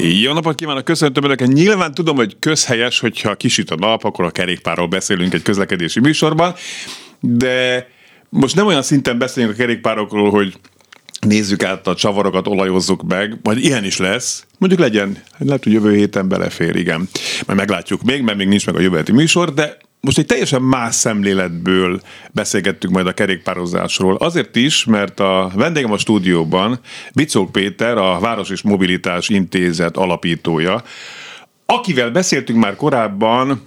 Jó napot kívánok, köszöntöm Önöket. Nyilván tudom, hogy közhelyes, hogyha kisüt a nap, akkor a kerékpárról beszélünk egy közlekedési műsorban, de most nem olyan szinten beszélünk a kerékpárokról, hogy nézzük át a csavarokat, olajozzuk meg, majd ilyen is lesz. Mondjuk legyen, lehet, hogy jövő héten belefér, igen. Majd meglátjuk még, mert még nincs meg a jövő műsor, de most egy teljesen más szemléletből beszélgettünk majd a kerékpározásról. Azért is, mert a vendégem a stúdióban Bicók Péter, a Város és Mobilitás Intézet alapítója, akivel beszéltünk már korábban,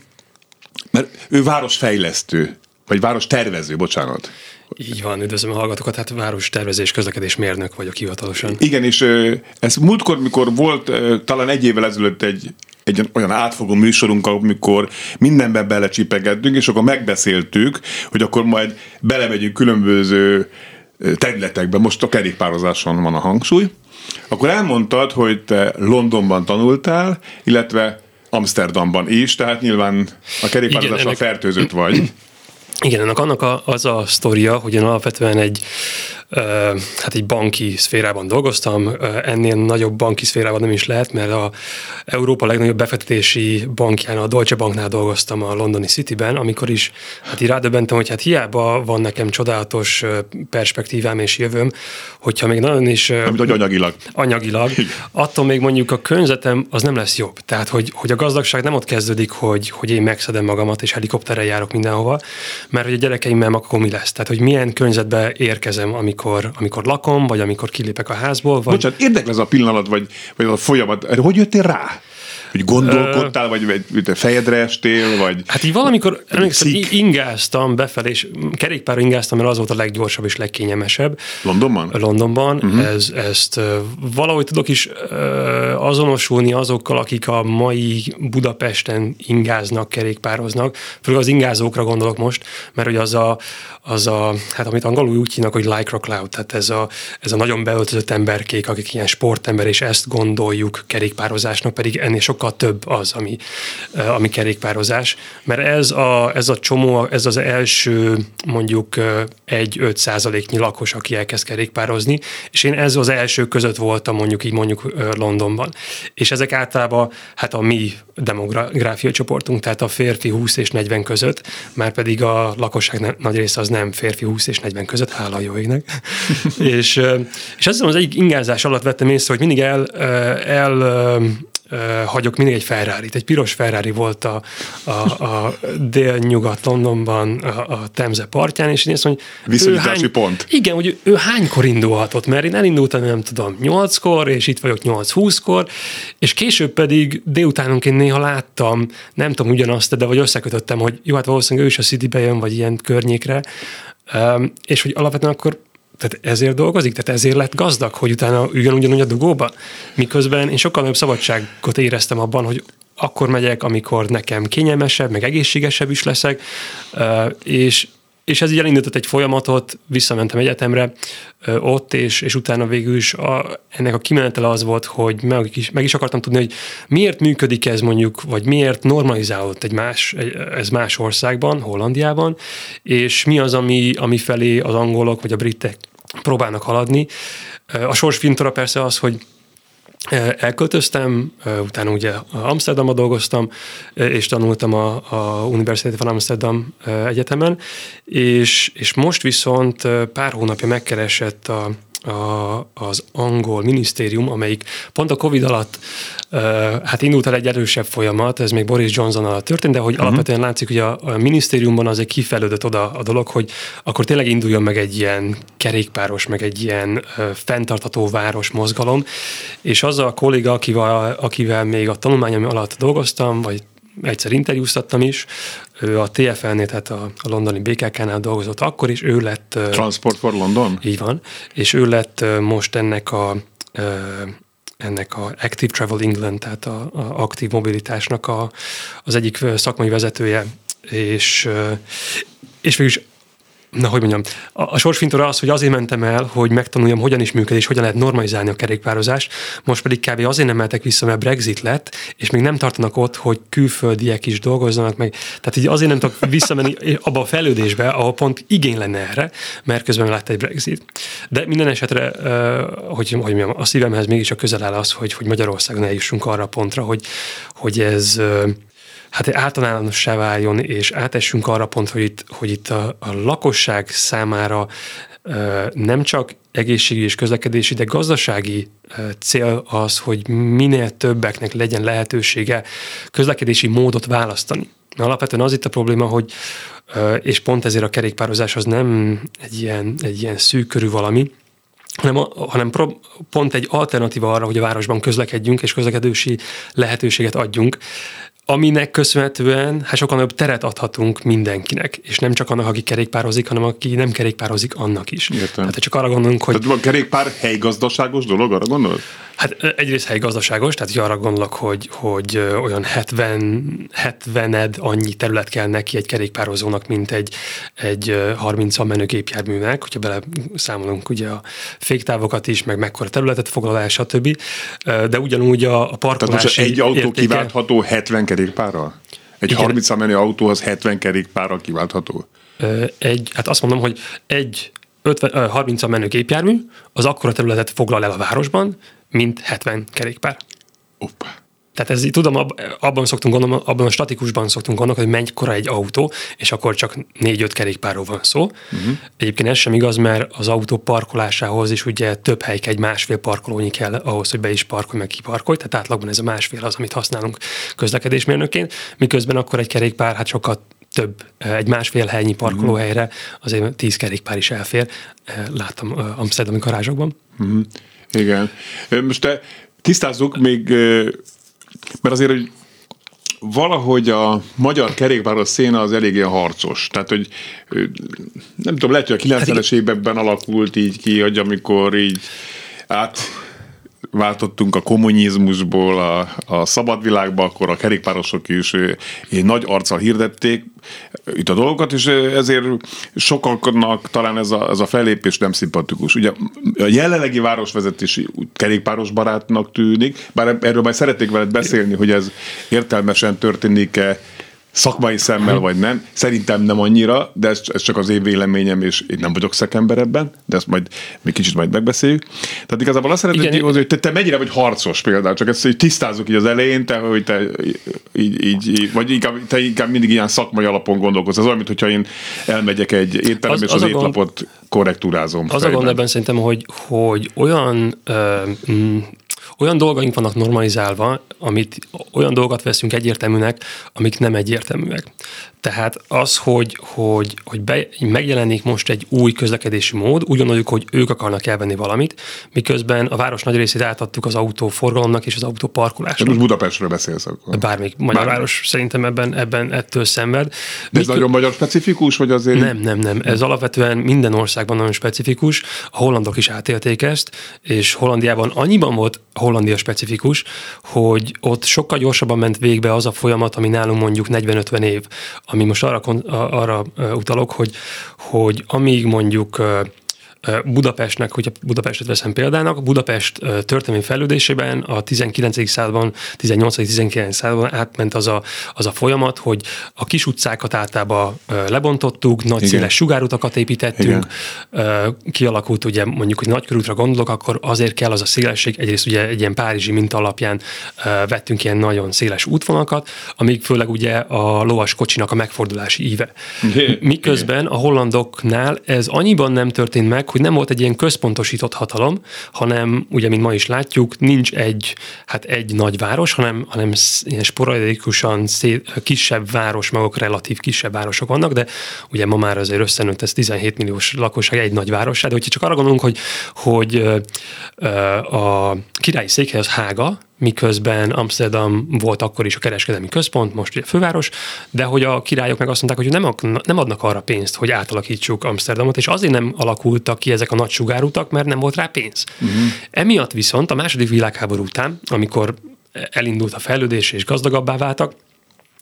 mert ő városfejlesztő, vagy város tervező, bocsánat. Így van, üdvözlöm a hallgatókat, hát város tervezés közlekedés mérnök vagyok hivatalosan. Igen, és ez múltkor, mikor volt talán egy évvel ezelőtt egy, egy olyan átfogó műsorunk, amikor mindenben belecsipegettünk, és akkor megbeszéltük, hogy akkor majd belemegyünk különböző területekbe, most a kerékpározáson van a hangsúly, akkor elmondtad, hogy te Londonban tanultál, illetve Amsterdamban is, tehát nyilván a kerékpározással ennek... fertőzött vagy. Igen, ennek annak a, az a sztoria, hogy én alapvetően egy hát egy banki szférában dolgoztam, ennél nagyobb banki szférában nem is lehet, mert a Európa legnagyobb befektetési bankján, a Deutsche Banknál dolgoztam a londoni Cityben, amikor is hát így rádöbbentem, hogy hát hiába van nekem csodálatos perspektívám és jövőm, hogyha még nagyon is... Amit hogy anyagilag. Anyagilag. Attól még mondjuk a környezetem az nem lesz jobb. Tehát, hogy, hogy a gazdagság nem ott kezdődik, hogy, hogy én megszedem magamat és helikopterrel járok mindenhova, mert hogy a gyerekeimmel akkor mi lesz. Tehát, hogy milyen környezetbe érkezem, amikor amikor, amikor lakom, vagy amikor kilépek a házból. Vagy... Bocsánat, érdekel ez a pillanat, vagy, vagy a folyamat. Hogy jöttél rá? Hogy gondolkodtál, vagy, vagy fejedre estél, vagy... Hát így valamikor, emlékszem, ingáztam befelé, és kerékpár ingáztam, mert az volt a leggyorsabb és legkényelmesebb. Londonban? Londonban. Uh-huh. Ez, ezt valahogy tudok is azonosulni azokkal, akik a mai Budapesten ingáznak, kerékpároznak. Főleg az ingázókra gondolok most, mert hogy az a, az a hát amit angolul úgy hívnak, hogy lycra cloud, tehát ez a, ez a nagyon beöltözött emberkék, akik ilyen sportember, és ezt gondoljuk kerékpározásnak, pedig ennél sok sokkal több az, ami, eh, ami kerékpározás, mert ez a, ez a csomó, ez az első mondjuk eh, egy-öt százaléknyi lakos, aki elkezd kerékpározni, és én ez az első között voltam mondjuk így mondjuk eh, Londonban. És ezek általában hát a mi demográfiai csoportunk, tehát a férfi 20 és 40 között, már pedig a lakosság nagy része az nem férfi 20 és 40 között, hála a jó égnek. és, és azt hiszem az egyik ingázás alatt vettem észre, hogy mindig el, el hagyok mindig egy ferrari Egy piros Ferrari volt a, a, a dél-nyugat Londonban a, a Temze partján, és én azt mondom, Viszonyítási hány, pont. Igen, hogy ő hánykor indulhatott, mert én elindultam, nem tudom, 8-kor, és itt vagyok 8-20-kor, és később pedig délutánonként néha láttam, nem tudom ugyanazt, de vagy összekötöttem, hogy jó, hát valószínűleg ő is a Citybe jön, vagy ilyen környékre, és hogy alapvetően akkor tehát ezért dolgozik, tehát ezért lett gazdag, hogy utána üljön ugyanúgy a dugóba. Miközben én sokkal nagyobb szabadságot éreztem abban, hogy akkor megyek, amikor nekem kényelmesebb, meg egészségesebb is leszek, és és ez így elindított egy folyamatot, visszamentem egyetemre ott, és, és utána végül is a, ennek a kimenetele az volt, hogy meg is, meg is akartam tudni, hogy miért működik ez mondjuk, vagy miért normalizálódott egy más, ez más országban, Hollandiában, és mi az, ami, ami felé az angolok vagy a britek próbálnak haladni. A sors fintora persze az, hogy Elköltöztem, utána ugye Amsterdamban dolgoztam, és tanultam a, a University of Amsterdam egyetemen, és, és most viszont pár hónapja megkeresett a, a, az angol minisztérium, amelyik pont a Covid alatt uh, hát indult el egy erősebb folyamat, ez még Boris Johnson alatt történt, de hogy uh-huh. alapvetően látszik, hogy a, a minisztériumban azért kifejlődött oda a dolog, hogy akkor tényleg induljon meg egy ilyen kerékpáros, meg egy ilyen uh, fenntartató város mozgalom, és az a kolléga, akivel, akivel még a tanulmányom alatt dolgoztam, vagy egyszer interjúztattam is, ő a TFL-nél, tehát a, a londoni BKK-nál dolgozott akkor is, ő lett... Transport for London? Így van, és ő lett most ennek a ennek a Active Travel England, tehát a, a aktív mobilitásnak a, az egyik szakmai vezetője, és, és végülis na hogy mondjam, a, a sorsfintora az, hogy azért mentem el, hogy megtanuljam, hogyan is működik, és hogyan lehet normalizálni a kerékpározást, most pedig kb. azért nem mehetek vissza, mert Brexit lett, és még nem tartanak ott, hogy külföldiek is dolgozzanak meg. Tehát így azért nem tudok visszamenni abba a fejlődésbe, ahol pont igény lenne erre, mert közben lett egy Brexit. De minden esetre, hogy, hogy mondjam, a szívemhez mégis a közel áll az, hogy, hogy Magyarországon eljussunk arra a pontra, hogy, hogy ez hát általánossá váljon, és átessünk arra pont, hogy itt, hogy itt a, a lakosság számára nem csak egészségügyi és közlekedési, de gazdasági cél az, hogy minél többeknek legyen lehetősége közlekedési módot választani. Alapvetően az itt a probléma, hogy és pont ezért a kerékpározás az nem egy ilyen, egy ilyen szűk körű valami, hanem, hanem pro, pont egy alternatíva arra, hogy a városban közlekedjünk és közlekedési lehetőséget adjunk aminek köszönhetően hát sokkal nagyobb teret adhatunk mindenkinek, és nem csak annak, aki kerékpározik, hanem aki nem kerékpározik, annak is. Értem. Hát csak arra gondolunk, hogy... Tehát a kerékpár helygazdaságos dolog, arra gondolod? Hát egyrészt helygazdaságos, tehát arra gondolok, hogy, hogy olyan 70, 70 annyi terület kell neki egy kerékpározónak, mint egy, egy 30 menő gépjárműnek, hogyha bele számolunk ugye a féktávokat is, meg mekkora területet foglalás, stb. De ugyanúgy a, a parkolási Tehát egy autó értéke... kiváltható 70 kerékpárral? Egy Igen. 30 menő autóhoz 70 kerékpárral kiváltható? Egy, hát azt mondom, hogy egy 50, 30 menő gépjármű, az akkora területet foglal el a városban, mint 70 kerékpár. Opa. Tehát ez, tudom, abban szoktunk gondolni, abban a statikusban szoktunk gondolni, hogy mennyikora egy autó, és akkor csak 4-5 kerékpárról van szó. Uh-huh. Egyébként ez sem igaz, mert az autó parkolásához is ugye több hely egy másfél parkolónyi kell ahhoz, hogy be is parkolj, meg kiparkolj, tehát átlagban ez a másfél az, amit használunk közlekedésmérnökként, miközben akkor egy kerékpár hát sokkal több, egy másfél helynyi parkolóhelyre azért 10 kerékpár is elfér. Láttam Amsterdami garázsokban. Uh-huh. Igen. Most te tisztázzuk még, mert azért, hogy valahogy a magyar kerékpáros széna az eléggé harcos. Tehát, hogy nem tudom, lehet, hogy a 90-es hát években alakult így ki, hogy amikor így át váltottunk a kommunizmusból a, a szabad világba, akkor a kerékpárosok is egy nagy arccal hirdették itt a dolgokat, és ezért sokaknak talán ez a, ez a fellépés nem szimpatikus. Ugye a jelenlegi városvezetés kerékpáros barátnak tűnik, bár erről majd szeretnék veled beszélni, hogy ez értelmesen történik-e szakmai szemmel vagy nem. Szerintem nem annyira, de ez, ez csak az én véleményem, és én nem vagyok szakember ebben, de ezt majd még kicsit majd megbeszéljük. Tehát igazából azt szeretném hogy te, te mennyire vagy harcos például, csak ezt hogy tisztázzuk így az elején, te, hogy te így, így, vagy inkább, te inkább mindig ilyen szakmai alapon gondolkozz. Ez olyan, mintha én elmegyek egy étterembe, az, és az, az étlapot gond, korrektúrázom. Az fejben. a gond ebben szerintem, hogy, hogy olyan ö, olyan dolgaink vannak normalizálva, amit olyan dolgokat veszünk egyértelműnek, amik nem egyértelműek. Tehát az, hogy, hogy, hogy be, megjelenik most egy új közlekedési mód, úgy gondoljuk, hogy ők akarnak elvenni valamit, miközben a város nagy részét átadtuk az autóforgalomnak és az autóparkolásnak. Most Budapestről beszélsz akkor. Bármik magyar város szerintem ebben, ebben ettől szenved. De ez Mik... nagyon magyar specifikus, vagy azért? Nem, nem, nem. Ez alapvetően minden országban nagyon specifikus. A hollandok is átélték ezt, és Hollandiában annyiban volt Hollandia specifikus, hogy ott sokkal gyorsabban ment végbe az a folyamat, ami nálunk mondjuk 40-50 év ami most arra, arra utalok, hogy, hogy amíg mondjuk Budapestnek, hogyha Budapestet veszem példának, Budapest történelmi fejlődésében a 19. században, 18-19. században átment az a, az a folyamat, hogy a kis utcákat általában lebontottuk, nagy Igen. széles sugárutakat építettünk, Igen. kialakult ugye mondjuk, hogy nagy körútra gondolok, akkor azért kell az a szélesség, egyrészt ugye egy ilyen párizsi minta alapján vettünk ilyen nagyon széles útvonalakat, amíg főleg ugye a lovas kocsinak a megfordulási íve. Miközben a hollandoknál ez annyiban nem történt meg, hogy nem volt egy ilyen központosított hatalom, hanem ugye, mint ma is látjuk, nincs egy, hát egy nagy város, hanem, hanem ilyen sporadikusan kisebb városmagok, relatív kisebb városok vannak, de ugye ma már azért összenőtt ez 17 milliós lakosság egy nagy város, de hogyha csak arra gondolunk, hogy, hogy a királyi székhely az Hága, miközben Amsterdam volt akkor is a kereskedelmi központ, most ugye főváros, de hogy a királyok meg azt mondták, hogy nem, nem adnak arra pénzt, hogy átalakítsuk Amsterdamot, és azért nem alakultak ki ezek a nagy sugárutak, mert nem volt rá pénz. Uh-huh. Emiatt viszont a második világháború után, amikor elindult a fejlődés és gazdagabbá váltak,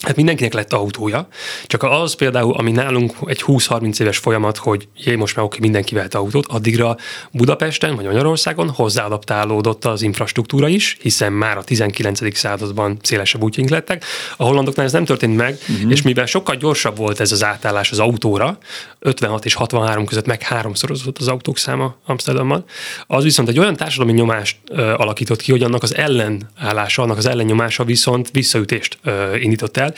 Hát mindenkinek lett autója, csak az például, ami nálunk egy 20-30 éves folyamat, hogy jé, most már oké, mindenki vett autót, addigra Budapesten vagy Magyarországon hozzáadaptálódott az infrastruktúra is, hiszen már a 19. században szélesebb útjaink lettek. A hollandoknál ez nem történt meg, uh-huh. és mivel sokkal gyorsabb volt ez az átállás az autóra, 56 és 63 között meg háromszorozott az autók száma Amsterdamban, az viszont egy olyan társadalmi nyomást ö, alakított ki, hogy annak az ellenállása, annak az ellennyomása viszont visszaütést ö, indított el,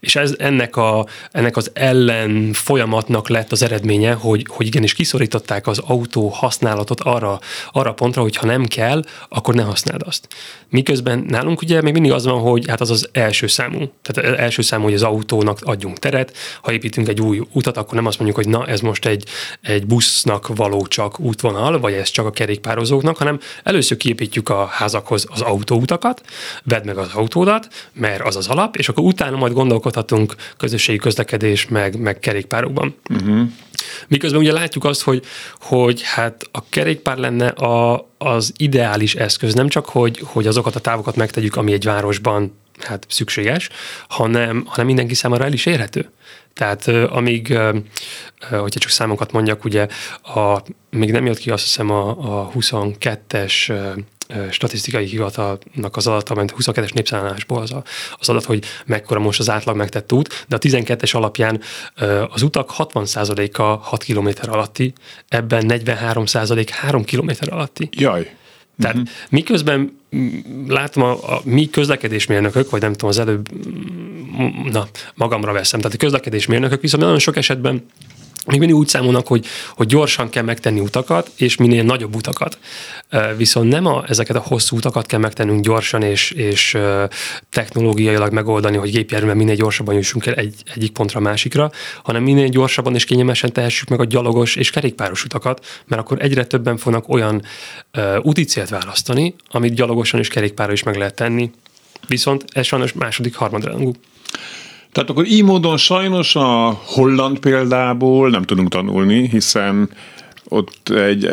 és ez ennek, a, ennek az ellen folyamatnak lett az eredménye, hogy, hogy igenis kiszorították az autó használatot arra, arra pontra, hogy ha nem kell, akkor ne használd azt. Miközben nálunk ugye még mindig az van, hogy hát az az első számú. Tehát első számú, hogy az autónak adjunk teret. Ha építünk egy új utat, akkor nem azt mondjuk, hogy na, ez most egy, egy busznak való csak útvonal, vagy ez csak a kerékpározóknak, hanem először kiépítjük a házakhoz az autóutakat, vedd meg az autódat, mert az az alap, és akkor utána majd gondolkodhatunk közösségi közlekedés, meg, meg kerékpárokban. Uh-huh. Miközben ugye látjuk azt, hogy, hogy hát a kerékpár lenne a, az ideális eszköz, nem csak, hogy, hogy azokat a távokat megtegyük, ami egy városban hát szükséges, hanem, hanem mindenki számára el is érhető. Tehát amíg, hogyha csak számokat mondjak, ugye a, még nem jött ki azt hiszem a, a 22-es statisztikai hivatalnak az adata, ment 22-es népszállásból az, a, az adat, hogy mekkora most az átlag megtett út, de a 12-es alapján az utak 60%-a 6 km alatti, ebben 43% 3 km alatti. Jaj. Tehát uh-huh. miközben látom a, a mi közlekedésmérnökök, vagy nem tudom, az előbb, na, magamra veszem, tehát a közlekedésmérnökök viszont nagyon sok esetben még mindig úgy számolnak, hogy, hogy gyorsan kell megtenni utakat, és minél nagyobb utakat. Viszont nem a, ezeket a hosszú utakat kell megtennünk gyorsan, és, és technológiailag megoldani, hogy gépjárművel minél gyorsabban jussunk el egy, egyik pontra a másikra, hanem minél gyorsabban és kényelmesen tehessük meg a gyalogos és kerékpáros utakat, mert akkor egyre többen fognak olyan uh, úti célt választani, amit gyalogosan és kerékpárra is meg lehet tenni. Viszont ez sajnos második, harmadrangú. Tehát akkor így módon sajnos a holland példából nem tudunk tanulni, hiszen ott egy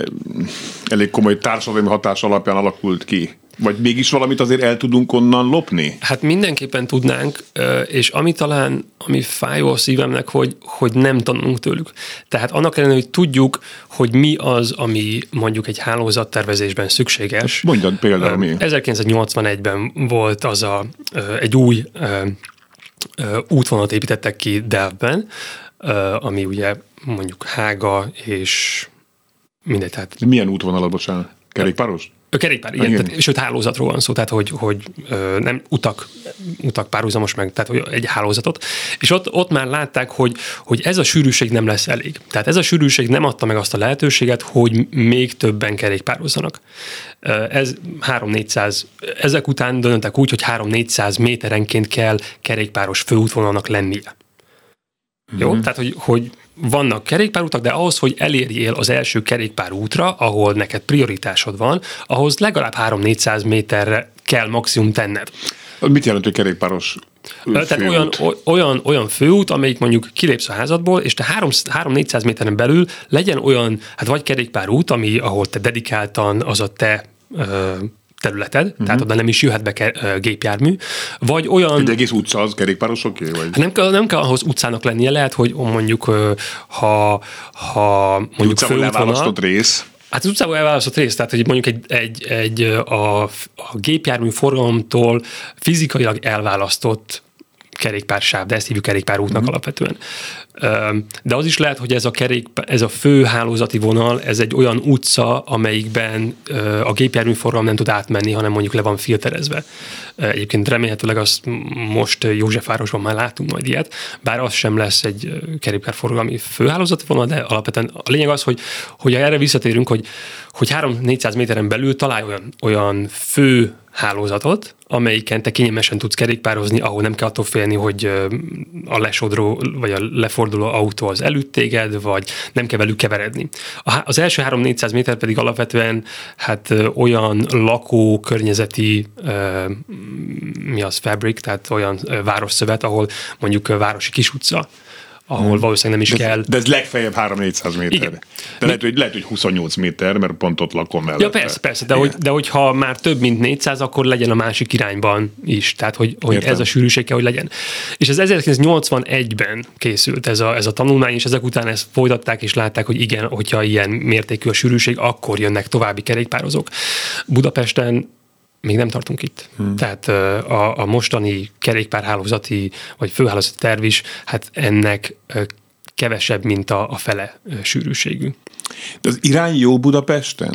elég komoly társadalmi hatás alapján alakult ki. Vagy mégis valamit azért el tudunk onnan lopni? Hát mindenképpen tudnánk, és ami talán, ami fájó a szívemnek, hogy, hogy nem tanulunk tőlük. Tehát annak ellenére, hogy tudjuk, hogy mi az, ami mondjuk egy hálózattervezésben szükséges. Mondjad például mi? 1981-ben volt az a, egy új útvonalat építettek ki Delvben, ami ugye mondjuk Hága és mindegy. Tehát... Milyen útvonal, bocsánat? Kerékpáros? Kerékpár, igen, igen. Tehát, sőt hálózatról van szó, tehát hogy, hogy nem utak, utak párhuzamos meg, tehát hogy egy hálózatot. És ott, ott már látták, hogy, hogy ez a sűrűség nem lesz elég. Tehát ez a sűrűség nem adta meg azt a lehetőséget, hogy még többen kerékpározzanak. Ez 3-400, ezek után döntöttek úgy, hogy 3-400 méterenként kell kerékpáros főútvonalnak lennie. Mm-hmm. Jó? Tehát, hogy, hogy vannak kerékpárutak, de ahhoz, hogy elérjél az első kerékpárútra, ahol neked prioritásod van, ahhoz legalább 3-400 méterre kell maximum tenned. Mit jelent, hogy kerékpáros tehát főút. olyan, olyan, olyan főút, amelyik mondjuk kilépsz a házadból, és te 3-400 méteren belül legyen olyan, hát vagy kerékpárút, ami, ahol te dedikáltan az a te területed, uh-huh. tehát oda nem is jöhet be ke- gépjármű, vagy olyan... Egy egész utca az kerékpárosoké? Vagy? Hát nem, kell, nem kell ahhoz utcának lennie, lehet, hogy mondjuk ha, ha mondjuk főútvonal... rész. Hát az utcában elválasztott rész, tehát hogy mondjuk egy, egy, egy a, a gépjármű forgalomtól fizikailag elválasztott kerékpársáv, de ezt hívjuk kerékpárútnak mm. alapvetően. De az is lehet, hogy ez a, kerék, ez a fő hálózati vonal, ez egy olyan utca, amelyikben a gépjárműforgalom nem tud átmenni, hanem mondjuk le van filterezve. Egyébként remélhetőleg azt most Józsefvárosban már látunk majd ilyet, bár az sem lesz egy kerékpárforgalmi főhálózati vonal, de alapvetően a lényeg az, hogy, hogy erre visszatérünk, hogy, hogy 3-400 méteren belül találj olyan, olyan fő hálózatot, amelyiken te kényelmesen tudsz kerékpározni, ahol nem kell attól félni, hogy a lesodró vagy a leforduló autó az előtt téged, vagy nem kell velük keveredni. Az első 3-400 méter pedig alapvetően hát olyan lakó környezeti mi az fabric, tehát olyan városszövet, ahol mondjuk városi kis ahol valószínűleg nem is de, kell. De ez legfeljebb 3-400 méter. Igen. De Mi- lehet, hogy, lehet, hogy 28 méter, mert pont ott lakom mellett. Ja, persze, persze, de, hogy, de hogyha már több mint 400, akkor legyen a másik irányban is. Tehát, hogy, hogy Értem. ez a sűrűség kell, hogy legyen. És ez 1981-ben készült ez a, ez a tanulmány, és ezek után ezt folytatták, és látták, hogy igen, hogyha ilyen mértékű a sűrűség, akkor jönnek további kerékpározók. Budapesten még nem tartunk itt. Hmm. Tehát a, a mostani kerékpárhálózati, vagy főhálózati terv is, hát ennek kevesebb, mint a, a fele sűrűségű. De az irány jó Budapesten?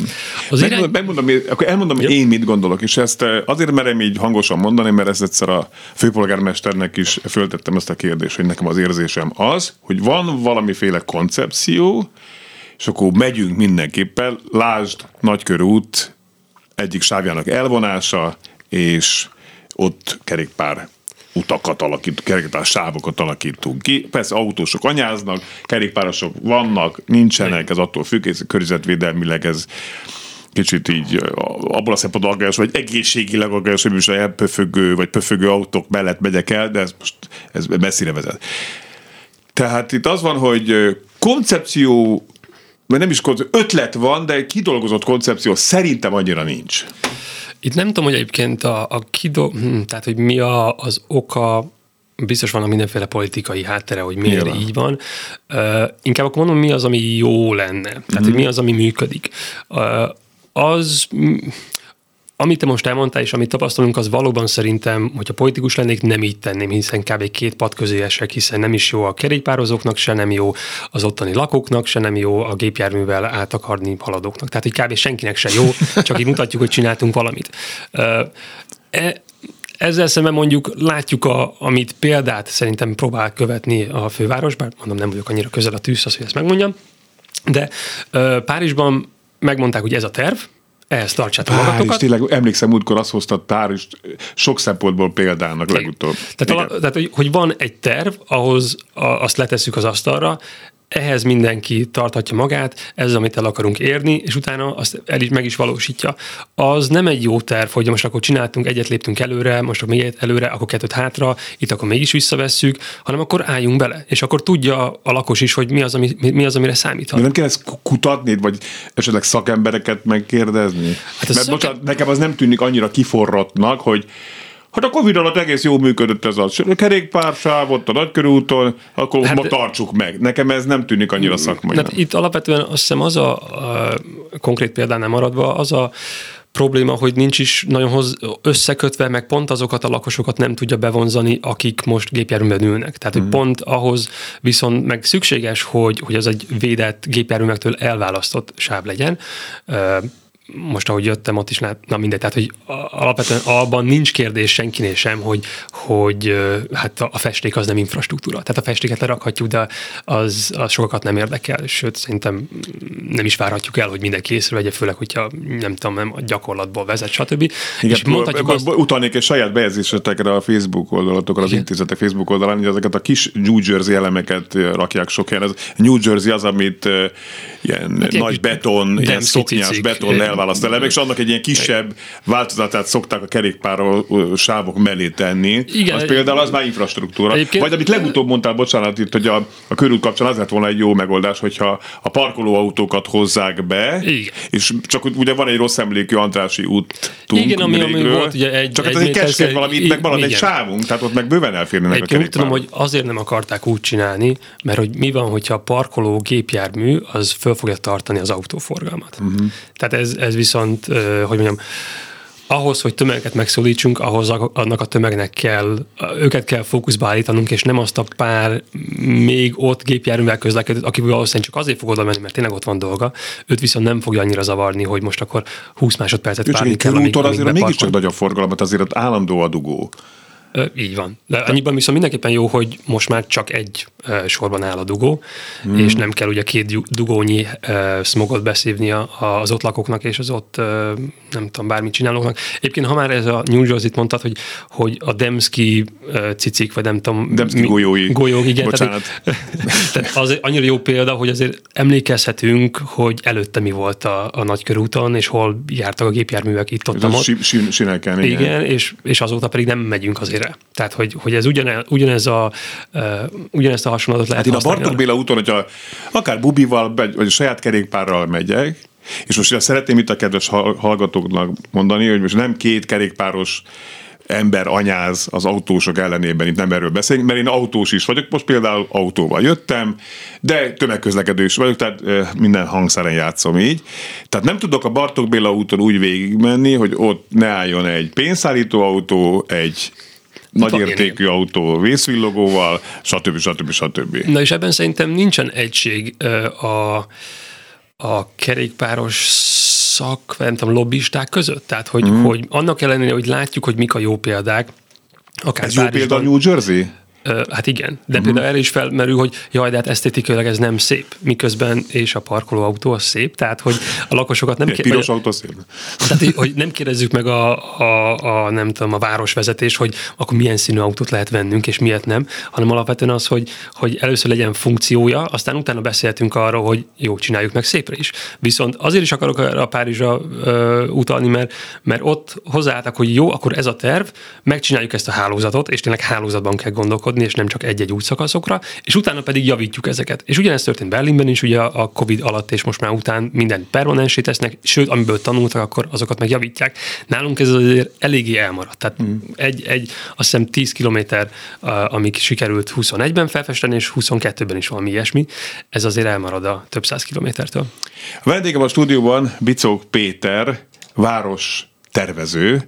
Az megmondom, irány- megmondom, akkor elmondom, hogy Jó. én mit gondolok, és ezt azért merem így hangosan mondani, mert ezt egyszer a főpolgármesternek is föltettem ezt a kérdést, hogy nekem az érzésem az, hogy van valamiféle koncepció, és akkor megyünk mindenképpen, lásd Nagykörút egyik sávjának elvonása, és ott kerékpár utakat alakítunk, kerékpár sávokat alakítunk ki. Persze autósok anyáznak, kerékpárosok vannak, nincsenek, ez attól függ, ez környezetvédelmileg ez kicsit így abból a szempontból aggályos, vagy egészségileg aggályos, hogy most elpöfögő, vagy pöfögő autók mellett megyek el, de ez most ez messzire vezet. Tehát itt az van, hogy koncepció, mert nem is koncepció, ötlet van, de kidolgozott koncepció szerintem annyira nincs. Itt nem tudom, hogy egyébként a, a kido, hm, tehát hogy mi a, az oka, biztos vannak mindenféle politikai háttere, hogy miért Nyilván. így van. Uh, inkább akkor mondom, mi az, ami jó lenne. Tehát, Mhm. hogy mi az, ami működik. Uh, az, mm, amit te most elmondtál, és amit tapasztalunk, az valóban szerintem, hogyha politikus lennék, nem így tenném, hiszen kb. két pad közé esek, hiszen nem is jó a kerékpározóknak, se nem jó az ottani lakóknak, se nem jó a gépjárművel átakarni haladóknak. Tehát, hogy kb. senkinek se jó, csak így mutatjuk, hogy csináltunk valamit. E, ezzel szemben mondjuk látjuk, a, amit példát szerintem próbál követni a főváros, bár mondom, nem vagyok annyira közel a tűzhoz, hogy ezt megmondjam, de Párizsban megmondták, hogy ez a terv, ehhez tartsátok Párizs, magatokat. tényleg emlékszem, múltkor azt hoztad Párizs sok szempontból példának Igen. legutóbb. Tehát, Igen. ala, tehát hogy, hogy van egy terv, ahhoz a, azt letesszük az asztalra, ehhez mindenki tarthatja magát, ez az, amit el akarunk érni, és utána azt el is, meg is valósítja. Az nem egy jó terv, hogy most akkor csináltunk, egyet léptünk előre, most akkor még egyet előre, akkor kettőt hátra, itt akkor mégis visszavesszük, hanem akkor álljunk bele, és akkor tudja a lakos is, hogy mi az, ami, mi az amire számíthat. De nem kell ezt kutatni, vagy esetleg szakembereket megkérdezni? Hát Mert szakem- bocsánat, nekem az nem tűnik annyira kiforrottnak, hogy Hát a Covid alatt egész jól működött ez a kerékpársáv ott a nagykörúton, akkor Hát hát, de- tartsuk meg. Nekem ez nem tűnik annyira szakmai. Tehát itt alapvetően azt hiszem az a, a konkrét példánál maradva, az a probléma, hogy nincs is nagyon hoz, összekötve, meg pont azokat a lakosokat nem tudja bevonzani, akik most gépjárműben ülnek. Tehát, hogy pont ahhoz viszont meg szükséges, hogy, hogy az egy védett gépjárművektől elválasztott sáv legyen. Most ahogy jöttem, ott is lát, na mindegy, tehát hogy alapvetően abban nincs kérdés senkinél sem, hogy, hogy hát a festék az nem infrastruktúra. Tehát a festéket lerakhatjuk, de az, az sokakat nem érdekel, sőt szerintem nem is várhatjuk el, hogy mindenki észrevegye, főleg, hogyha nem tudom, nem a gyakorlatból vezet, stb. Igen, és mondhatjuk b- azt, utalnék egy saját bejegyzésetekre a Facebook oldalatokra, az Igen. intézetek Facebook oldalán, hogy ezeket a kis New Jersey elemeket rakják sok helyen. Ez New Jersey az, amit ilyen Hát ilyen nagy kis beton, ilyen szoknyás beton elválaszt elemek, és annak egy ilyen kisebb változatát szokták a kerékpáró ö, sávok mellé tenni. Igen, az egy- például az már infrastruktúra. Egyébként- Vagy amit legutóbb mondtál, bocsánat, itt, hogy a, a körút kapcsán az lett volna egy jó megoldás, hogyha a parkolóautókat hozzák be, Igen. és csak ugye van egy rossz emlékű Andrási út Igen, ami- ami volt ugye egy- csak hát egy ez egy keskeny valami, itt meg van egy sávunk, tehát ott meg bőven elférnének a Egyébként úgy tudom, hogy azért nem akarták úgy csinálni, mert hogy mi van, hogyha a parkoló gépjármű az föl fogja tartani az autóforgalmat. Uh-huh. Tehát ez, ez viszont, hogy mondjam, ahhoz, hogy tömegeket megszólítsunk, ahhoz annak a tömegnek kell, őket kell fókuszba állítanunk, és nem azt a pár még ott gépjárművel közlekedőt, aki valószínűleg csak azért fog oda menni, mert tényleg ott van dolga, őt viszont nem fogja annyira zavarni, hogy most akkor 20 másodpercet egy kell, körúton azért mégiscsak nagy a forgalmat, azért ott állandó a dugó. Így van. De annyiban viszont mindenképpen jó, hogy most már csak egy sorban áll a dugó, hmm. és nem kell ugye két du- dugónyi smogot beszívni az ott lakóknak és az ott nem tudom, bármit csinálóknak. Egyébként, ha már ez a New Jersey-t mondtad, hogy, hogy a Demski cicik, vagy nem tudom... Demszki mi- golyói. Golyók, igen. Bocsánat. Tehát, tehát az annyira jó példa, hogy azért emlékezhetünk, hogy előtte mi volt a, a nagykörúton, és hol jártak a gépjárművek itt ott, Ez ott. a sin- sin- sineken, igen. Igen, és, és azóta pedig nem megyünk azért félre. Tehát, hogy, hogy ez ugyane, ugyanez a, uh, ugyanezt a hasonlatot lehet Hát én a használni. Bartók Béla úton, hogyha akár bubival, vagy a saját kerékpárral megyek, és most szeretném itt a kedves hall- hallgatóknak mondani, hogy most nem két kerékpáros ember anyáz az autósok ellenében, itt nem erről beszélünk, mert én autós is vagyok, most például autóval jöttem, de tömegközlekedő is vagyok, tehát minden hangszeren játszom így. Tehát nem tudok a Bartók Béla úton úgy végigmenni, hogy ott ne álljon egy pénzszállító autó, egy nagyértékű autó vészvillogóval, stb. stb. stb. Na és ebben szerintem nincsen egység a, a kerékpáros szak, nem tudom, lobbisták között. Tehát, hogy, mm. hogy annak ellenére, hogy látjuk, hogy mik a jó példák, akár Ez jó példa New Jersey? Hát igen, de uh-huh. például erre is felmerül, hogy jaj, de hát esztétikailag ez nem szép, miközben és a parkolóautó az szép, tehát hogy a lakosokat nem Egy ké- piros autó szép. tehát, hogy- nem kérdezzük meg a, a, a, nem tudom, a városvezetés, hogy akkor milyen színű autót lehet vennünk, és miért nem, hanem alapvetően az, hogy, hogy először legyen funkciója, aztán utána beszéltünk arról, hogy jó, csináljuk meg szépre is. Viszont azért is akarok arra a Párizsra ö, utalni, mert, mert ott hozzáálltak, hogy jó, akkor ez a terv, megcsináljuk ezt a hálózatot, és tényleg hálózatban kell gondolkodni, és nem csak egy-egy útszakaszokra, és utána pedig javítjuk ezeket. És ugyanezt történt Berlinben is, ugye a Covid alatt és most már után minden permanensé tesznek, sőt, amiből tanultak, akkor azokat meg javítják. Nálunk ez azért eléggé elmaradt. Tehát mm. egy, egy, azt hiszem 10 kilométer, amik sikerült 21-ben felfesteni, és 22-ben is valami ilyesmi. Ez azért elmarad a több száz kilométertől. A vendégem a stúdióban Bicók Péter, város tervező,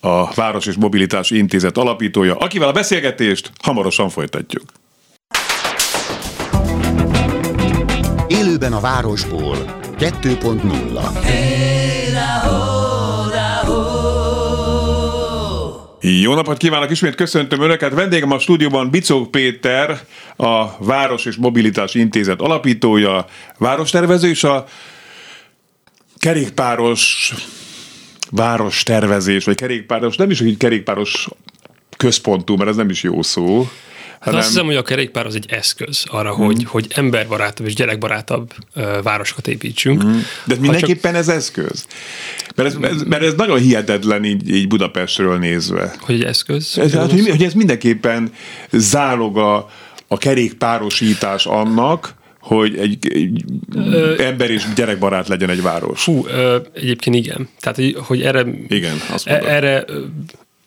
a Város és Mobilitás Intézet alapítója, akivel a beszélgetést hamarosan folytatjuk. Élőben a városból 2.0 Jó napot kívánok, ismét köszöntöm Önöket. Vendégem a stúdióban Bicók Péter, a Város és Mobilitás Intézet alapítója, várostervező és a kerékpáros várostervezés, vagy kerékpáros, nem is, hogy kerékpáros központú, mert ez nem is jó szó. Hát azt hiszem, hogy a kerékpár az egy eszköz arra, Mhm. hogy, hogy emberbarátabb és gyerekbarátabb ö, városokat építsünk. De ez Ha csak- mindenképpen ez eszköz. Mert ez, ez, mert ez nagyon hihetetlen így, így Budapestről nézve. Hogy egy eszköz. Ez, hát, hogy, hogy ez mindenképpen záloga a kerékpárosítás annak, hogy egy, egy ember és gyerekbarát legyen egy város. Fú, ö, egyébként igen. Tehát, hogy- hogy erre, Igen, azt e- mondod. erre ö,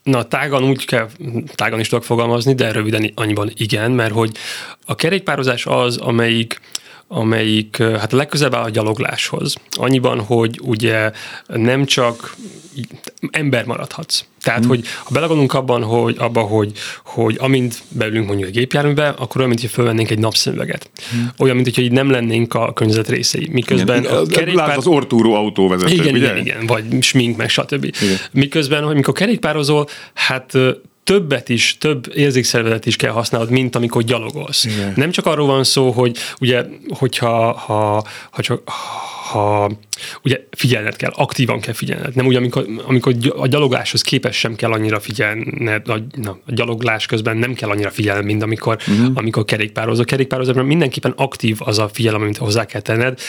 Na, tágan úgy kell, tágan is tudok fogalmazni, de röviden annyiban igen, mert hogy a kerékpározás az, amelyik amelyik ö, hát legközelebb áll a gyalogláshoz. Annyiban, hogy ugye nem csak ember maradhatsz. Tehát, hmm. hogy ha belegondolunk abban, hogy, abba, hogy, hogy amint beülünk mondjuk egy gépjárműbe, akkor olyan, mint hogy fölvennénk egy napszemüveget. Hmm. Olyan, mint hogy így nem lennénk a környezet részei. Miközben Igen, a kerékpár... Az ortúró autóvezetők, Igen, ugye? igen, igen, vagy smink, meg stb. Igen. Miközben, hogy amikor kerékpározol, hát többet is, több érzékszervezet is kell használnod, mint amikor gyalogolsz. Igen. Nem csak arról van szó, hogy ugye, hogyha ha, ha csak ha ugye figyelned kell, aktívan kell figyelned. Nem úgy, amikor, amikor a gyalogáshoz képes sem kell annyira figyelned, a, na, a gyaloglás közben nem kell annyira figyelned, mint amikor, uh-huh. amikor kerékpározol. Kerékpározásban mindenképpen aktív az a figyelem, amit hozzá kell tenned.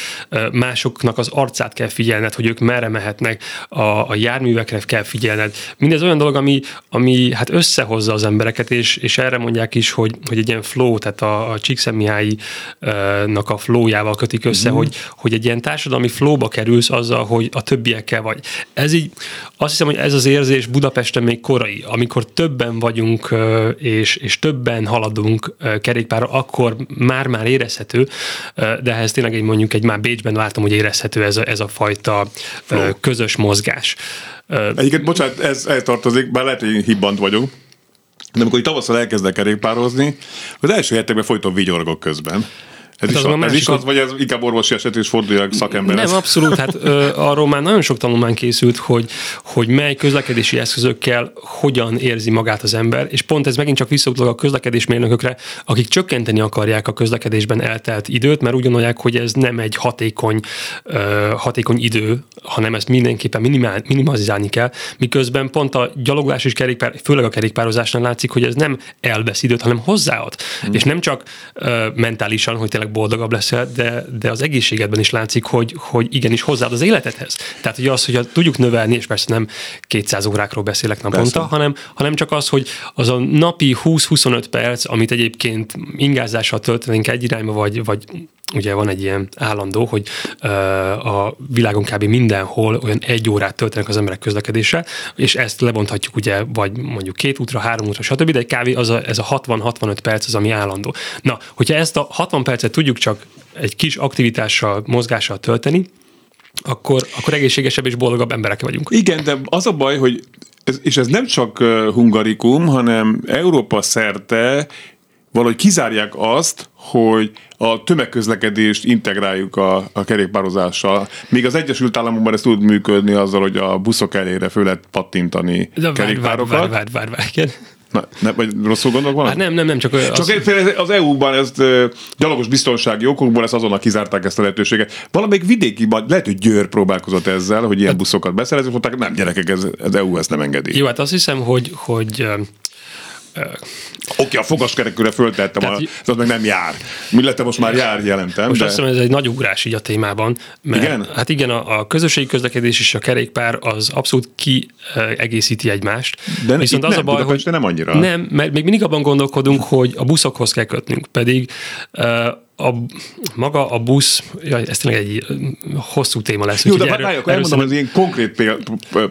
Másoknak az arcát kell figyelned, hogy ők merre mehetnek, a, a járművekre kell figyelned. Mindez olyan dolog, ami, ami hát összehozza az embereket, és, és erre mondják is, hogy, hogy egy ilyen flow, tehát a, a Csíkszentmihalyi-nak a flowjával kötik össze, mm. hogy, hogy egy ilyen társadalmi flowba kerülsz azzal, hogy a többiekkel vagy. Ez így, azt hiszem, hogy ez az érzés Budapesten még korai, amikor többen vagyunk, és, és többen haladunk ö, kerékpárra, akkor már-már érezhető, de ehhez tényleg egy mondjuk egy már Bécsben vártam, hogy érezhető ez a, ez a fajta ö, közös mozgás. Egyébként, bocsánat, ez, ez tartozik, bár lehet, hogy én hibbant vagyok, de amikor tavasszal elkezdek kerékpározni, az első hetekben folyton vigyorgok közben. Ez, Hát is, az a, ez is az, vagy ez inkább orvosi eset, és forduljak szakemberhez. Nem, abszolút, hát ö, arról már nagyon sok tanulmány készült, hogy, hogy mely közlekedési eszközökkel hogyan érzi magát az ember, és pont ez megint csak visszautalok a közlekedésmérnökökre, akik csökkenteni akarják a közlekedésben eltelt időt, mert úgy gondolják, hogy ez nem egy hatékony, ö, hatékony idő, hanem ezt mindenképpen minimál, minimalizálni kell, miközben pont a gyaloglás és kerékpár, főleg a kerékpározásnál látszik, hogy ez nem elvesz időt, hanem hozzáad. Mm. És nem csak ö, mentálisan, hogy tényleg boldogabb leszel, de, de az egészségedben is látszik, hogy, hogy igenis hozzáad az életedhez. Tehát, hogy az, hogy tudjuk növelni, és persze nem 200 órákról beszélek naponta, hanem, hanem csak az, hogy az a napi 20-25 perc, amit egyébként ingázással töltenénk egy irányba, vagy, vagy ugye van egy ilyen állandó, hogy a világon kb. mindenhol olyan egy órát töltenek az emberek közlekedésre, és ezt lebonthatjuk ugye, vagy mondjuk két útra, három útra, stb., de egy kávé az a, ez a 60-65 perc az, ami állandó. Na, hogyha ezt a 60 percet tudjuk csak egy kis aktivitással, mozgással tölteni, akkor, akkor egészségesebb és boldogabb emberek vagyunk. Igen, de az a baj, hogy ez, és ez nem csak hungarikum, hanem Európa szerte valahogy kizárják azt, hogy a tömegközlekedést integráljuk a, a kerékpározással. Még az Egyesült Államokban ez tud működni azzal, hogy a buszok elére föl lehet pattintani De kerékpárokat. Várj, várj, várj, várj, várj. Na, ne, vagy rosszul gondolok valami? Hát nem, nem, nem, csak... Csak az, az EU-ban ezt gyalogos biztonsági okokból ezt azonnal kizárták ezt a lehetőséget. Valamelyik vidéki, lehet, hogy Győr próbálkozott ezzel, hogy ilyen hát- buszokat beszerezni, mondták, nem gyerekek, ez, az EU ezt nem engedi. Jó, hát azt hiszem, hogy, hogy Oké, okay, a fogaskerekűre föltettem, Tehát, a, az meg nem jár. Mi lettem most már jár jelentem. Most de... azt hiszem, ez egy nagy ugrás így a témában. Mert, igen? Hát igen, a, a közösségi közlekedés és a kerékpár az abszolút kiegészíti egymást. De Viszont az nem, a baj, hogy nem annyira. Nem, mert még mindig abban gondolkodunk, hogy a buszokhoz kell kötnünk, pedig a, maga a busz, jaj, ez tényleg egy hosszú téma lesz. Jó, de erről, várj, akkor elmondom az én konkrét